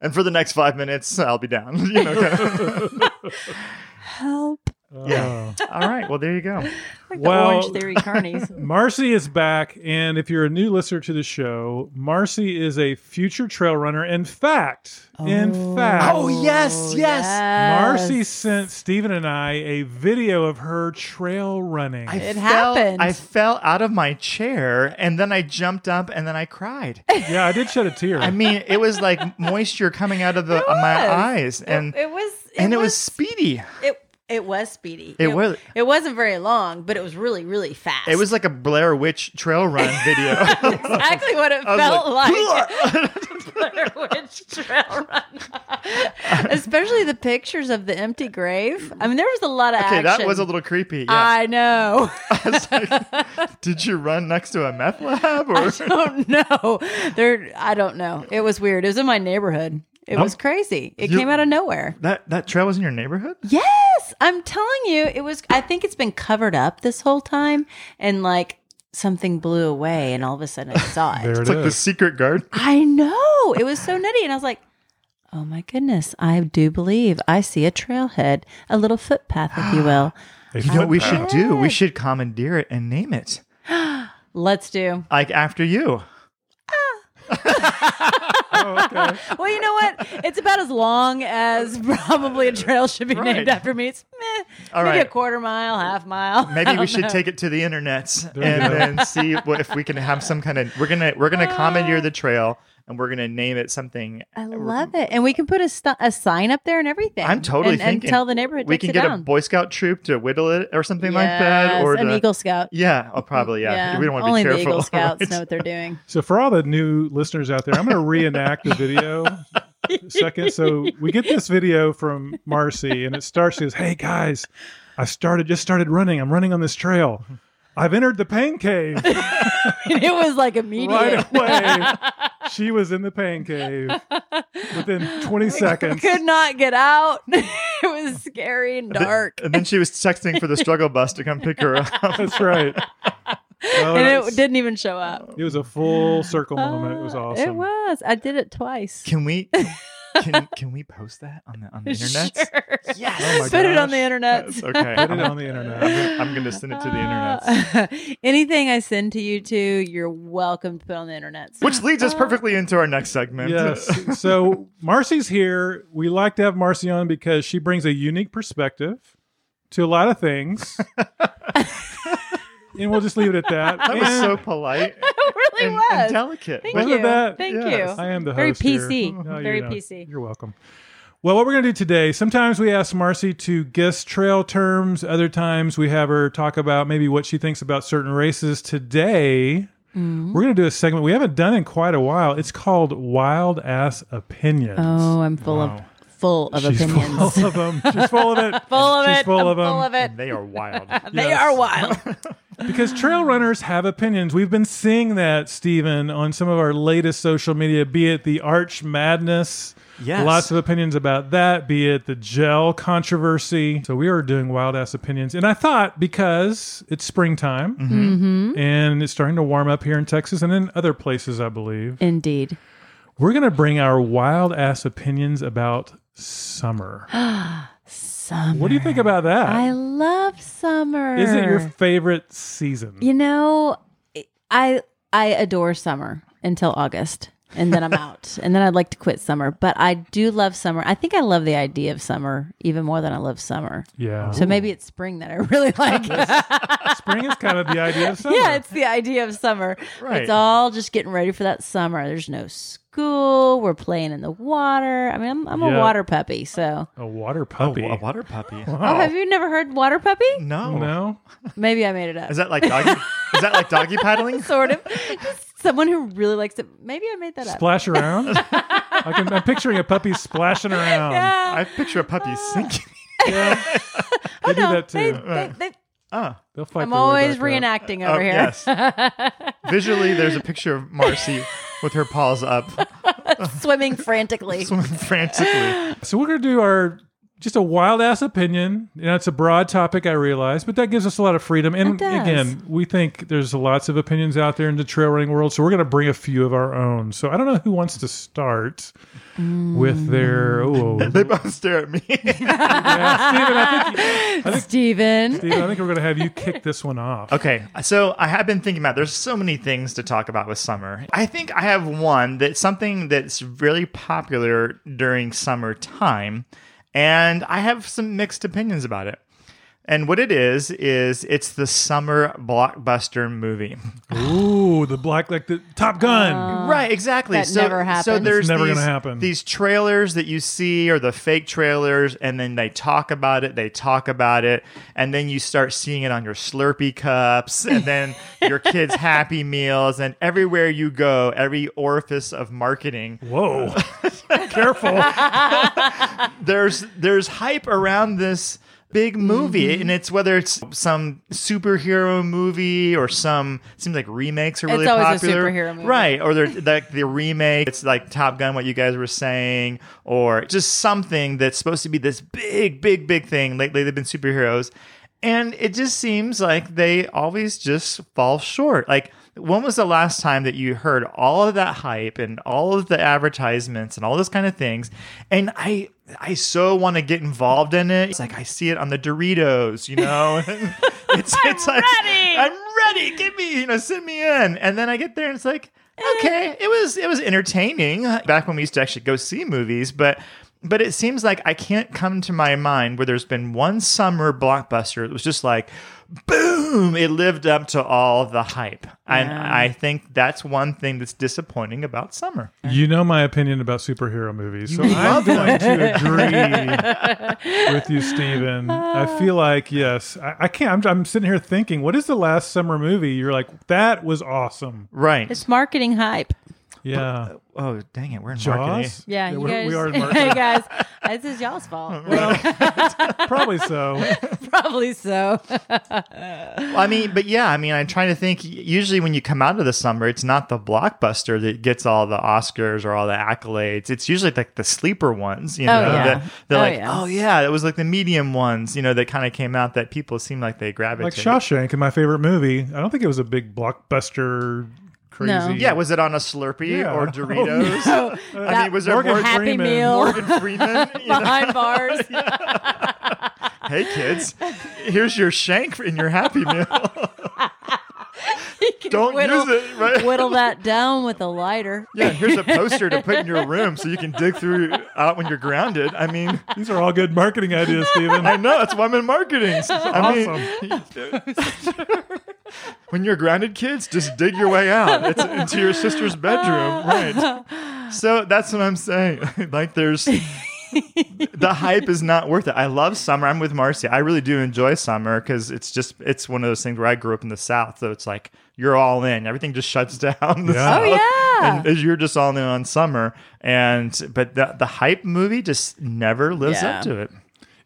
and for the next five minutes, I'll be down. You know, kind of. Help. Oh. Yeah. All right. Well, there you go. Like Well- the Orange Theory carnies. Marcy is back, and if you're a new listener to the show, Marcy is a future trail runner. In fact, in oh. fact, Oh, yes, oh, yes. Marcy sent Stephen and I a video of her trail running. I It fell- happened. I fell out of my chair and then I jumped up and then I cried. yeah, I did shed a tear. I mean, it was like moisture coming out of the of my eyes, and it was. and it was speedy. It It was speedy. It was- It wasn't very long, but it was really, really fast. It was like a Blair Witch trail run video. exactly what it felt like, like. Blair Witch Trail Run. Especially the pictures of the empty grave. I mean, there was a lot of okay, action. that was a little creepy. Yeah. I know. I was like, did you run next to a meth lab or? I don't know. There, I don't know. It was weird. It was in my neighborhood. It was crazy. It came out of nowhere. That that trail was in your neighborhood? Yes, I'm telling you, it was. I think it's been covered up this whole time, and like something blew away, and all of a sudden I saw There it. it It's like the secret guard. I know it was so nutty, and I was like, "Oh my goodness, I do believe I see a trailhead, a little footpath, if you will." You know what we should do? We should commandeer it and name it. Let's do. Like after you. Oh, okay. Well, you know what? It's about as long as probably a trail should be Right. named after me. It's meh, All maybe right. a quarter mile, half mile. Maybe we don't should know. take it to the internets you and then see what if we can have some kind of we're gonna we're gonna uh, commandeer the trail and we're gonna name it something. I love it, and we can put a, st- a sign up there and everything. I'm totally and, and thinking tell the neighborhood we can it get a. Boy Scout troop to whittle it or something like that, or an the- Eagle Scout. Yeah, oh, probably yeah. We don't want to Only be the careful. Eagle Scouts right? know what they're doing. So for all the new listeners out there, I'm going to reenact the video. Second, so we get this video from Marcy, and it starts. She goes, "Hey guys, I started just started running. I'm running on this trail. I've entered the pain cave And it was like immediate. right away. she was in the pain cave within 20 seconds. Could not get out. it was scary and dark. And then she was texting for the struggle bus to come pick her up. That's right. Well, and it didn't even show up. it was a full circle moment. It was Uh, awesome. It was. I did it twice. Can we can can we post that on the on the internet? Sure. Yes. Oh my Put it on the internet. That's okay. Put it I'm, on the internet. I'm gonna, I'm gonna send it to the internet. Uh, anything I send to you two, you're welcome to put on the internet. Which leads us perfectly into our next segment. Yes. So Marcy's here. We like to have Marcy on because she brings a unique perspective to a lot of things. And we'll just leave it at that. that was so polite it really and, was. and delicate. Thank Wasn't you. that? Thank Yes. you. I am the Very host here. PC. No, Very you're not. PC. You're welcome. Well, what we're going to do today, sometimes we ask Marcy to guess trail terms. Other times we have her talk about maybe what she thinks about certain races. Today, Mm-hmm. we're going to do a segment we haven't done in quite a while. It's called Wild Ass Opinions. Oh, I'm full of full of She's opinions. full of them. She's full of it. full of She's it. full I'm of 'em. full of it. And they are wild. They Yes. are wild. Because trail runners have opinions. We've been seeing that, Stephen, on some of our latest social media, be it the Arch Madness. Yes. Lots of opinions about that, be it the gel controversy. So we are doing wild ass opinions. And I thought because it's springtime Mm-hmm. and it's starting to warm up here in Texas and in other places, I believe, Indeed. we're going to bring our wild ass opinions about summer. Summer. What do you think about that? I love summer. Is it your favorite season? You know, I I adore summer until August. And then I'm out. And then I'd like to quit summer. But I do love summer. I think I love the idea of summer even more than I love summer. yeah. So maybe it's spring that I really like. spring is kind of the idea of summer. yeah, it's the idea of summer. Right. It's all just getting ready for that summer. There's no school. We're playing in the water. I mean, I'm, I'm Yeah. a water puppy. So, a water Oh, puppy. a water puppy. oh, have you never heard water puppy? No. No. Maybe I made it up. Is that like doggy? is that like doggy paddling? sort of? Just someone who really likes it. Maybe I made that up. Splash around. I can, I'm picturing a puppy splashing around. Yeah. I picture a puppy uh, sinking. Oh, yeah. They do no, that too. they- they- Oh, They'll fight I'm their way always back up. reenacting oh over here. yes. Visually, there's a picture of Marcy with her paws up, Swimming frantically. swimming frantically. So we're gonna do our just a wild ass opinion. You know, it's a broad topic, I realize, but that gives us a lot of freedom. And again, we think there's lots of opinions out there in the trail running world, so we're gonna bring a few of our own. So I don't know who wants to start with mm. their. Oh, They both stare at me. yeah, Stephen, I think, I think, Steven. Stephen, I think we're gonna have you kick this one off. Okay, so I have been thinking about. There's so many things to talk about with summer. I think I have one that's something that's really popular during summertime, and I have some mixed opinions about it. And what it is is it's the summer blockbuster movie. Ooh, the black like the Top Gun. Oh, right, exactly. that so, never So there's It's never these, gonna happen. these trailers that you see or the fake trailers, and then they talk about it, they talk about it, and then you start seeing it on your Slurpee cups, and then your kids' Happy Meals, and everywhere you go, every orifice of marketing, Whoa. Careful. there's there's hype around this big movie Mm-hmm. and it's whether it's some superhero movie or some seems like remakes are It's really popular superhero movie. right or they're like the remake it's like top gun what you guys were saying or just something that's supposed to be this big big big thing lately they've been superheroes and it just seems like they always just fall short like when was the last time that you heard all of that hype and all of the advertisements and all those kind of things and i i so want to get involved in it. It's like i see it on the doritos you know? It's it's like ready. i'm ready! Give me you know send me in. And then i get there and it's like eh. okay it was it was entertaining. Back when we used to actually go see movies but but it seems like I can't come to my mind where there's been one summer blockbuster that was just like, boom, it lived up to all the hype. And I think that's one thing that's disappointing about summer. You know my opinion about superhero movies, so I'm going to agree with you, Steven. I feel like yes, I, I can't. I'm, I'm sitting here thinking, what is the last summer movie? You're like, that was awesome. Right. It's marketing hype. Uh, yeah, oh, dang it. We're in marketing. Jaws. Yeah, you we're, guys, we are in hey marketing. guys, this is y'all's fault. Probably so. Probably so. Well, I mean, but yeah, I mean, I'm trying to think. Usually, when you come out of the summer, it's not the blockbuster that gets all the Oscars or all the accolades. It's usually like the sleeper ones, you oh, know. Oh, yeah. that- they're Oh, like, yeah. oh yeah, it was like the medium ones, you know, that kind of came out that people seem like they grab it. Like. Shawshank in my favorite movie. I don't think it was a big blockbuster. Crazy. No. Yeah, was it on a Slurpee Yeah. or Oh, Doritos? So, I that mean, was there Morgan Morgan, Happy Freeman. Meal Morgan Freeman? behind bars. hey kids, here's your shank in your Happy Meal. Don't whittle, use it, right? whittle that down with a lighter. Yeah, here's a poster to put in your room so you can dig through out when you're grounded. I mean, These are all good marketing ideas, Steven. I know that's why I'm in marketing. I mean, when you're grounded, kids, just dig your way out. It's into your sister's bedroom, right? So that's what I'm saying. like, there's the hype is not worth it. I love summer. I'm with Marcy. I really do enjoy summer because it's just it's one of those things where I grew up in the South, so it's like you're all in. Everything just shuts down. the Yeah. South, Oh, yeah. and you're just all in on summer. And but the the hype movie just never lives Yeah. up to it.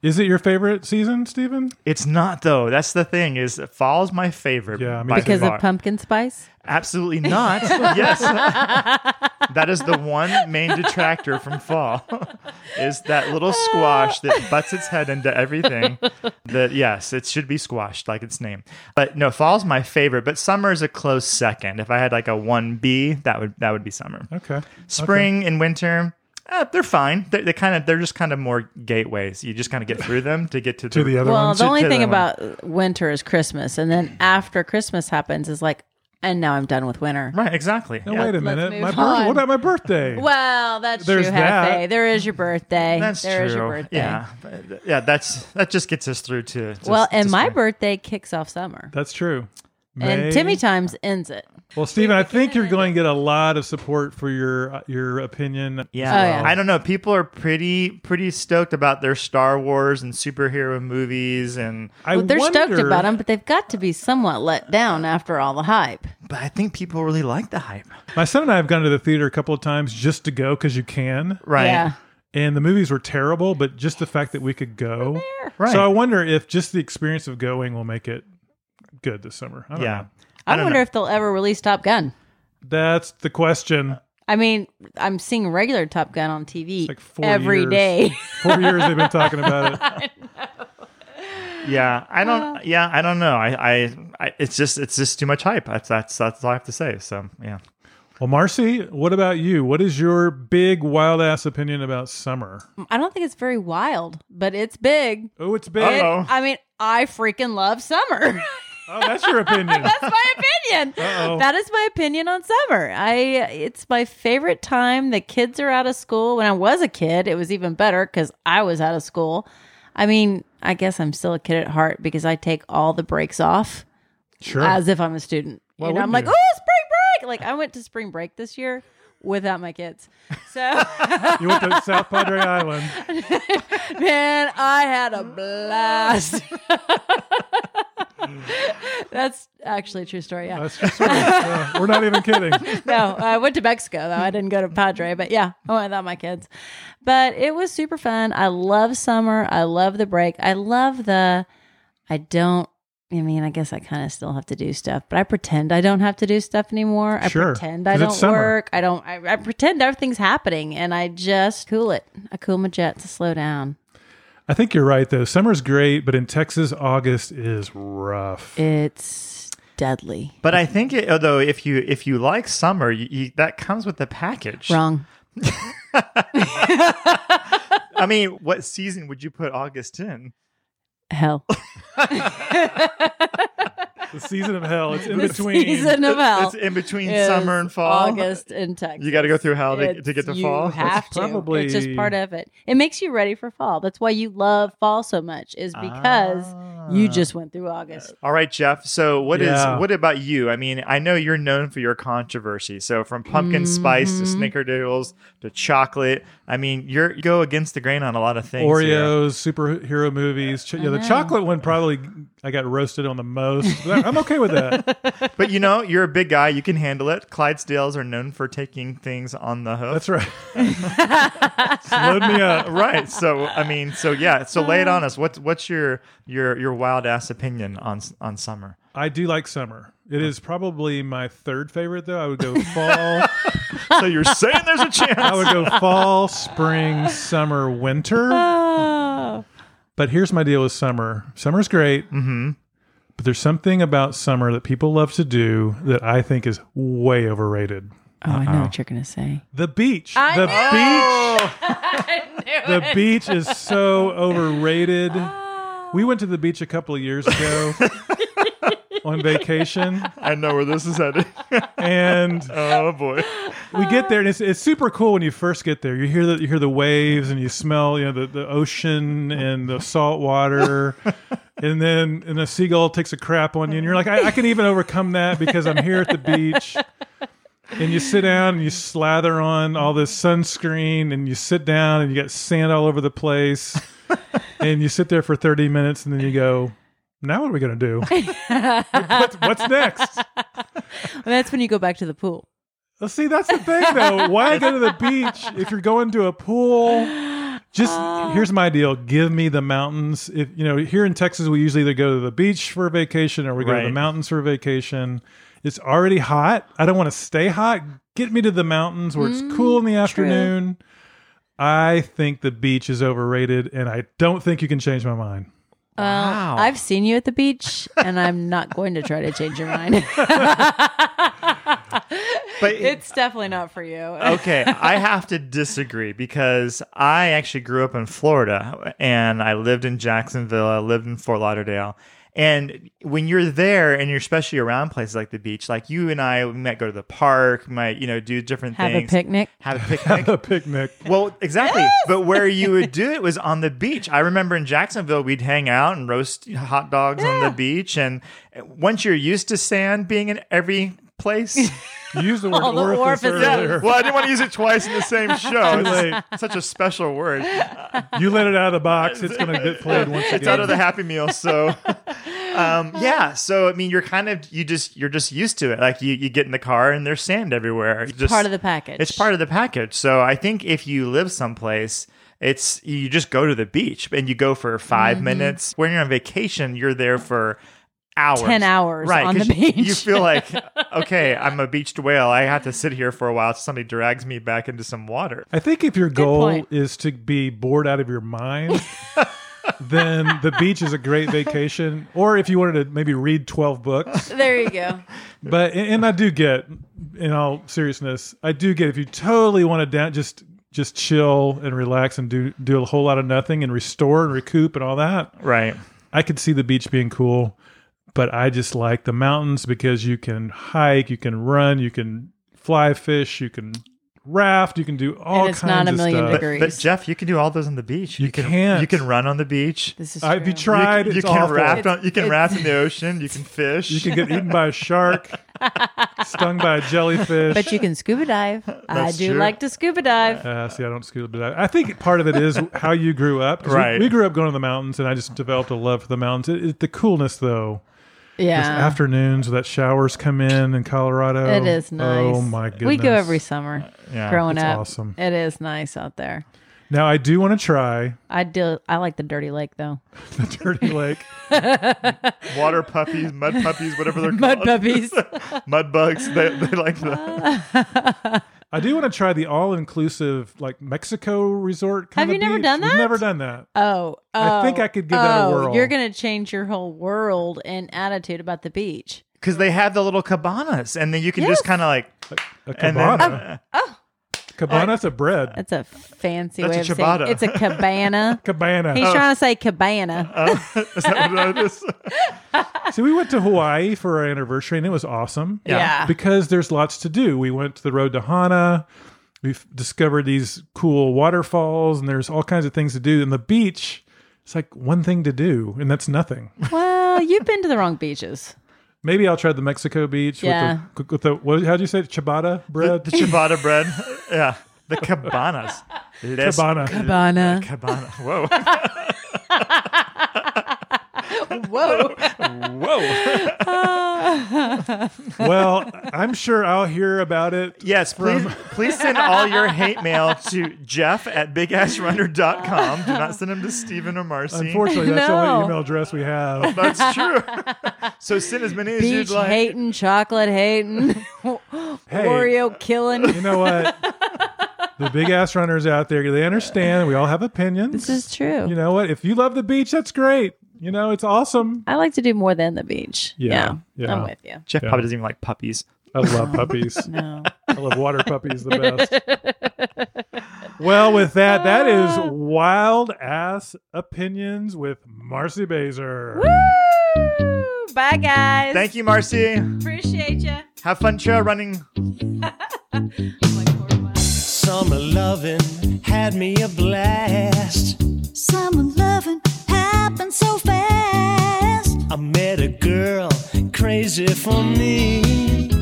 Is it your favorite season, Stephen? It's not though. That's the thing. Is fall's my favorite. Yeah, me by. Because far. of pumpkin spice? Absolutely not. yes, that is the one main detractor from fall. is that little squash that butts its head into everything. That yes, it should be squashed like its name. But no, fall's my favorite. But summer is a close second. If I had like a one B, that would that would be summer. Okay. Spring and winter. Uh, they're fine. They're, they kind of they're just kind of more gateways. You just kind of get through them to get to, To the other Well, ones. the only to thing the one. about winter is Christmas. And then after Christmas happens is like, and now I'm done with winter. Right, exactly. No, Yeah. wait a minute. My birth- what about my birthday? Well, that's There's true, that. Hefe. There is your birthday. That's There is true. your birthday. Yeah, But, yeah. That's that just gets us through to. to Well, and to my spring. birthday kicks off summer. That's true. And Timmy Times ends it. Well, Steven, I think you're going to get a lot of support for your uh, your opinion. Yeah. Oh, yeah. I don't know. People are pretty pretty stoked about their Star Wars and superhero movies, and I Well, they're stoked about them, but they've got to be somewhat let down after all the hype. but I think people really like the hype. My son and I have gone to the theater a couple of times just to go because you can. Right. Yeah. And the movies were terrible, but just the fact that we could go. Right. So I wonder if just the experience of going will make it good this summer. I don't Yeah. know. I, don't wonder know. if they'll ever release Top Gun. That's the question. I mean, I'm seeing regular Top Gun on TV like four every years. day. Four years they've been talking about it. Yeah. I don't. Uh, yeah. I don't know. I, I. I. It's just. It's just too much hype. That's. That's. That's all I have to say. So yeah. Well, Marcy, what about you? What is your big wild ass opinion about summer? Mm, I don't think it's very wild, but it's big. Oh, it's big. It- I mean, I freaking love summer. Oh, that's your opinion. That's my opinion. Uh-oh. That is my opinion on summer. I it's my favorite time. The kids are out of school. When I was a kid, it was even better because I was out of school. I mean, I guess I'm still a kid at heart because I take all the breaks off Sure. as if I'm a student. Why you know, I'm like, you? oh, spring break! Like I went to spring break this year without my kids. So you went to South Padre Island. man, I had a blast. That's actually a true story. Yeah. That's just. Yeah, we're not even kidding. no, I went to Mexico though. I didn't go to Padre, but yeah, I went without my kids. But it was super fun. I love summer. I love the break. I love the. I don't. I mean, I guess I kind of still have to do stuff, but I pretend I don't have to do stuff anymore. I Sure, pretend I 'cause it's don't summer. work. I don't. I, I pretend everything's happening, and I just cool it. I cool my jet to slow down. I think you're right though. Summer's great, but in Texas, August is rough. It's deadly. But I think, it, although if you if you like summer, you, you, that comes with the package. Wrong. I mean, what season would you put August in? Hell. the season of hell. It's in The between. season of hell. It's in between is summer and fall. August in Texas. You got to go through hell to, to get to you fall. have to. probably- It's just part of it. It makes you ready for fall. That's why you love fall so much. Is because you Ah. just went through August. All right, Jeff. So what is Yeah. what about you? I mean, I know you're known for your controversy. So from pumpkin spice to Mm-hmm. snickerdoodles to chocolate. I mean, you're you go against the grain on a lot of things. here. Oreos, superhero movies. Ch- yeah, the chocolate one probably I got roasted on the most. But I'm okay with that. But you know, you're a big guy. You can handle it. Clydesdales are known for taking things on the hoof. That's right. Load me up. right. So I mean, so yeah. So lay it on us. What's what's your your your wild ass opinion on on summer? I do like summer. It is probably my third favorite though. I would go fall. So you're saying there's a chance? I would go fall, spring, summer, winter. Oh, But here's my deal with summer. Summer's great. Mm-hmm. But there's something about summer that people love to do that I think is way overrated. oh I know what you're gonna say. The beach. I the knew beach. The beach is so overrated. We went to the beach a couple of years ago on vacation, I know where this is headed. and oh boy. we get there, and it's, it's super cool when you first get there. You hear the you hear the waves, and you smell you know the, the ocean and the salt water, and then and a seagull takes a crap on you, and you're like, I, I can even overcome that because I'm here at the beach. And you sit down and you slather on all this sunscreen, and you sit down and you get sand all over the place, and you sit there for 30 minutes, and then you go, now what are we gonna do? what's, what's next? And that's when you go back to the pool. Well, see, that's the thing, though. Why go to the beach if you're going to a pool? Just uh. here's my deal: give me the mountains. If you know, here in Texas, we usually either go to the beach for a vacation or we go to the mountains for a vacation. It's already hot. I don't want to stay hot. Get me to the mountains where it's mm, cool in the afternoon. I think the beach is overrated, and I don't think you can change my mind. Wow. I've seen you at the beach, and I'm not going to try to change your mind. But it's definitely not for you. okay, I have to disagree because I actually grew up in Florida and I lived in Jacksonville. I lived in Fort Lauderdale. And when you're there and you're especially around places like the beach, like you and I, we might go to the park, might, you know, do different things. Have a picnic. Have a picnic. a picnic. Well, exactly. But where you would do it was on the beach. I remember in Jacksonville, we'd hang out and roast hot dogs on the beach. And once you're used to sand being in every place, You used the word All the orifice orifices. earlier. well, I didn't want to use it twice in the same show. Too late. Such a special word. You let it out of the box. It's going to get played once again. It's out of the Happy Meal. So, um, yeah. So I mean, you're kind of you just you're just used to it. Like you you get in the car and there's sand everywhere. It's just, part of the package. It's part of the package. So I think if you live someplace. It's you just go to the beach and you go for 5 Mm-hmm. minutes. When you're on vacation, you're there for hours, 10 hours right? on the 'cause you- You feel like, okay, I'm a beached whale. I have to sit here for a while. till Somebody drags me back into some water. I think if your goal point. is to be bored out of your mind, then the beach is a great vacation. Or if you wanted to maybe read 12 books. there you go. But, and and I do get, in all seriousness, I do get if you totally want to down, just just chill and relax and do do a whole lot of nothing and restore and recoup and all that. Right. I could see the beach being cool, but I just like the mountains because you can hike, you can run, you can fly fish, you can raft. You can do all And it's kinds not a of stuff. degrees. But Jeff, you can do all those on the beach. You can can't. You can run on the beach. This is Uh, if you tried, you, you can awful. raft on. You can It's- raft in the ocean. You can fish. You can get eaten by a shark, stung by a jellyfish. But you can scuba dive. I do true. like to scuba dive. Uh, see, I don't scuba dive. I think part of it is how you grew up. 'Cause we- Right. We, grew up going to the mountains, and I just developed a love for the mountains. It, it- the coolness, though. Yeah. Those afternoons that showers come in in Colorado. It is oh, nice. Oh my goodness. We go every summer. Uh, yeah, growing it's up, awesome. it is nice out there. Now I do want to try I do. I like the dirty lake though. the Dirty Lake. water puppies, mud puppies, whatever they're Mud called. Mud puppies. mud bugs. They, they like that. I do want to try the all-inclusive like Mexico resort. Kind Have of you never beach. done We've that? never done that. Oh, I oh, think oh, I could give that a oh, whirl. You're gonna change your whole world and attitude about the beach. Because they have the little cabanas, and then you can Yes. just kind of like. A And then, cabana. Um, oh, Cabana's uh, a bread. That's a fancy That's way a of saying ciabatta. it's a cabana. Cabana. He's oh. trying to say cabana. Oh, is that what that is? See, we went to Hawaii for our anniversary, and it was awesome. Yeah. because there's lots to do. We went to the road to Hana. We've discovered these cool waterfalls, and there's all kinds of things to do. And the beach, it's like one thing to do, and that's nothing. well, you've been to the wrong beaches. Maybe I'll try the Mexico beach Yeah. with the with the what? How'd you say it? ciabatta bread? The ciabatta bread. Yeah. The cabanas. Les Cabana. Cabana. Cabana. Whoa. Whoa. Whoa. well, I'm sure I'll hear about it. Yes, please, please send all your hate mail to jeff at bigassrunner.com. Do not send them to Stephen or Marcy. Unfortunately, that's the only email address we have. That's true. so send as many as Beach you'd like. hating, chocolate hating, Oreo killing. You know what? the big ass runners out there, they understand. We all have opinions. This is true. You know what? If you love the beach, that's great. You know, it's awesome. I like to do more than the beach. Yeah, Yeah, yeah. I'm with you. Jeff Yeah. probably doesn't even like puppies. I love puppies. No. I love water puppies the best. well, with that, that is ah. wild ass opinions with Marcy Baser. Woo! Bye, guys. Thank you, Marcy. Appreciate you. Have fun trail running. Summer loving had me a blast. Summer loving happened so fast. I met a girl crazy for me.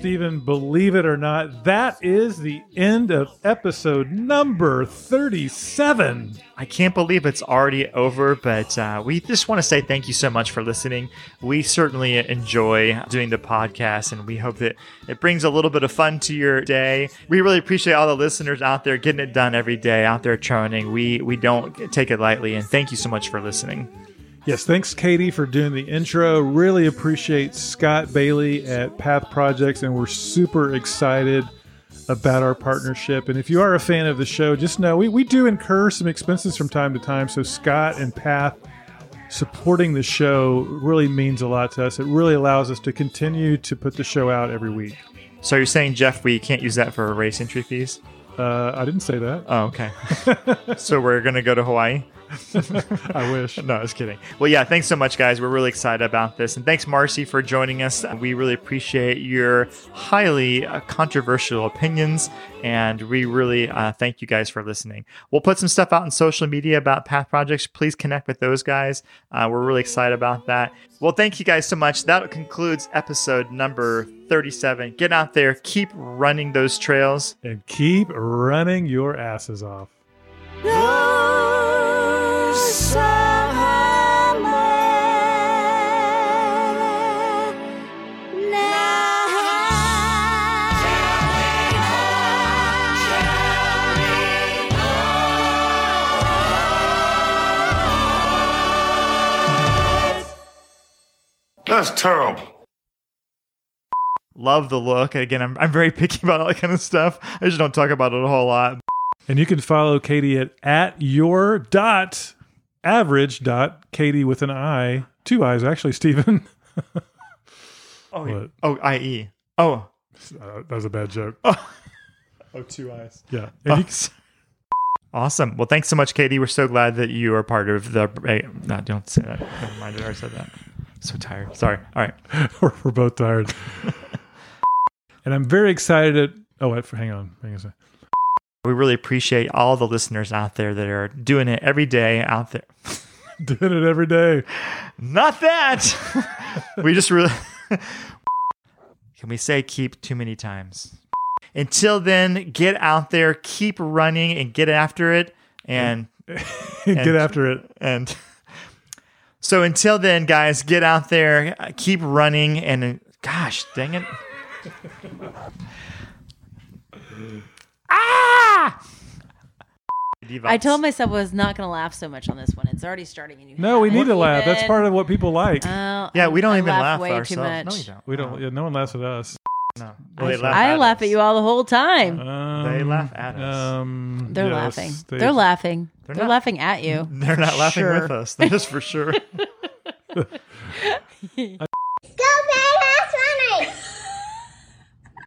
Stephen, believe it or not, that is the end of episode number 37. I can't believe it's already over, but uh, we just want to say thank you so much for listening. We certainly enjoy doing the podcast, and we hope that it brings a little bit of fun to your day. We really appreciate all the listeners out there getting it done every day, out there training. We we don't take it lightly, and thank you so much for listening. Yes, thanks, Katie, for doing the intro. Really appreciate Scott Bailey at Path Projects, and we're super excited about our partnership. And if you are a fan of the show, just know we, we do incur some expenses from time to time. So, Scott and Path supporting the show really means a lot to us. It really allows us to continue to put the show out every week. So you're saying, Jeff, we can't use that for race entry fees? Uh, I didn't say that. Oh, okay. so we're gonna go to Hawaii. I wish. No, I was kidding. Well, yeah, thanks so much, guys. We're really excited about this. And thanks, Marcy, for joining us. We really appreciate your highly uh, controversial opinions. And we really uh, thank you guys for listening. We'll put some stuff out on social media about Path Projects. Please connect with those guys. Uh, we're really excited about that. Well, thank you guys so much. That concludes episode number 37. Get out there, keep running those trails. And keep running your asses off. No summer night. That's terrible. Love the look. Again, I'm, I'm very picky about all that kind of stuff. I just don't talk about it a whole lot. And you can follow Katie at, at your dot average dot Katie with an I. Two eyes, actually, Stephen. Oh, What? oh, IE. Oh, Uh, that was a bad joke. oh, two eyes. Yeah. You, Awesome. Well, thanks so much, Katie. We're so glad that you are part of the. eh, No, don't say that. Never mind. I already said that. So tired. Sorry. All right. we're, we're both tired. and I'm very excited. At, oh, wait, hang on. Hang on a second. We really appreciate all the listeners out there that are doing it every day out there. Doing it every day. Not that. we just really. Can we say keep too many times? Until then, get out there, keep running, and get after it. And Get after it. and so until then, guys, get out there, keep running, and uh, gosh, dang it. Ah! I told myself I was not going to laugh so much on this one. It's already starting. And you No, we need to laugh. That's part of what people like. Oh, Yeah, we don't I even laugh, way ourselves. too much. No, we don't. we don't. Yeah, no one laughs at us. No. Well, they laugh I at laugh us. at you all the whole time. Um, They laugh at us. Um, They're yes, laughing. they- They're laughing. They're, not- laughing at you. They're not laughing Sure. with us. That is for sure.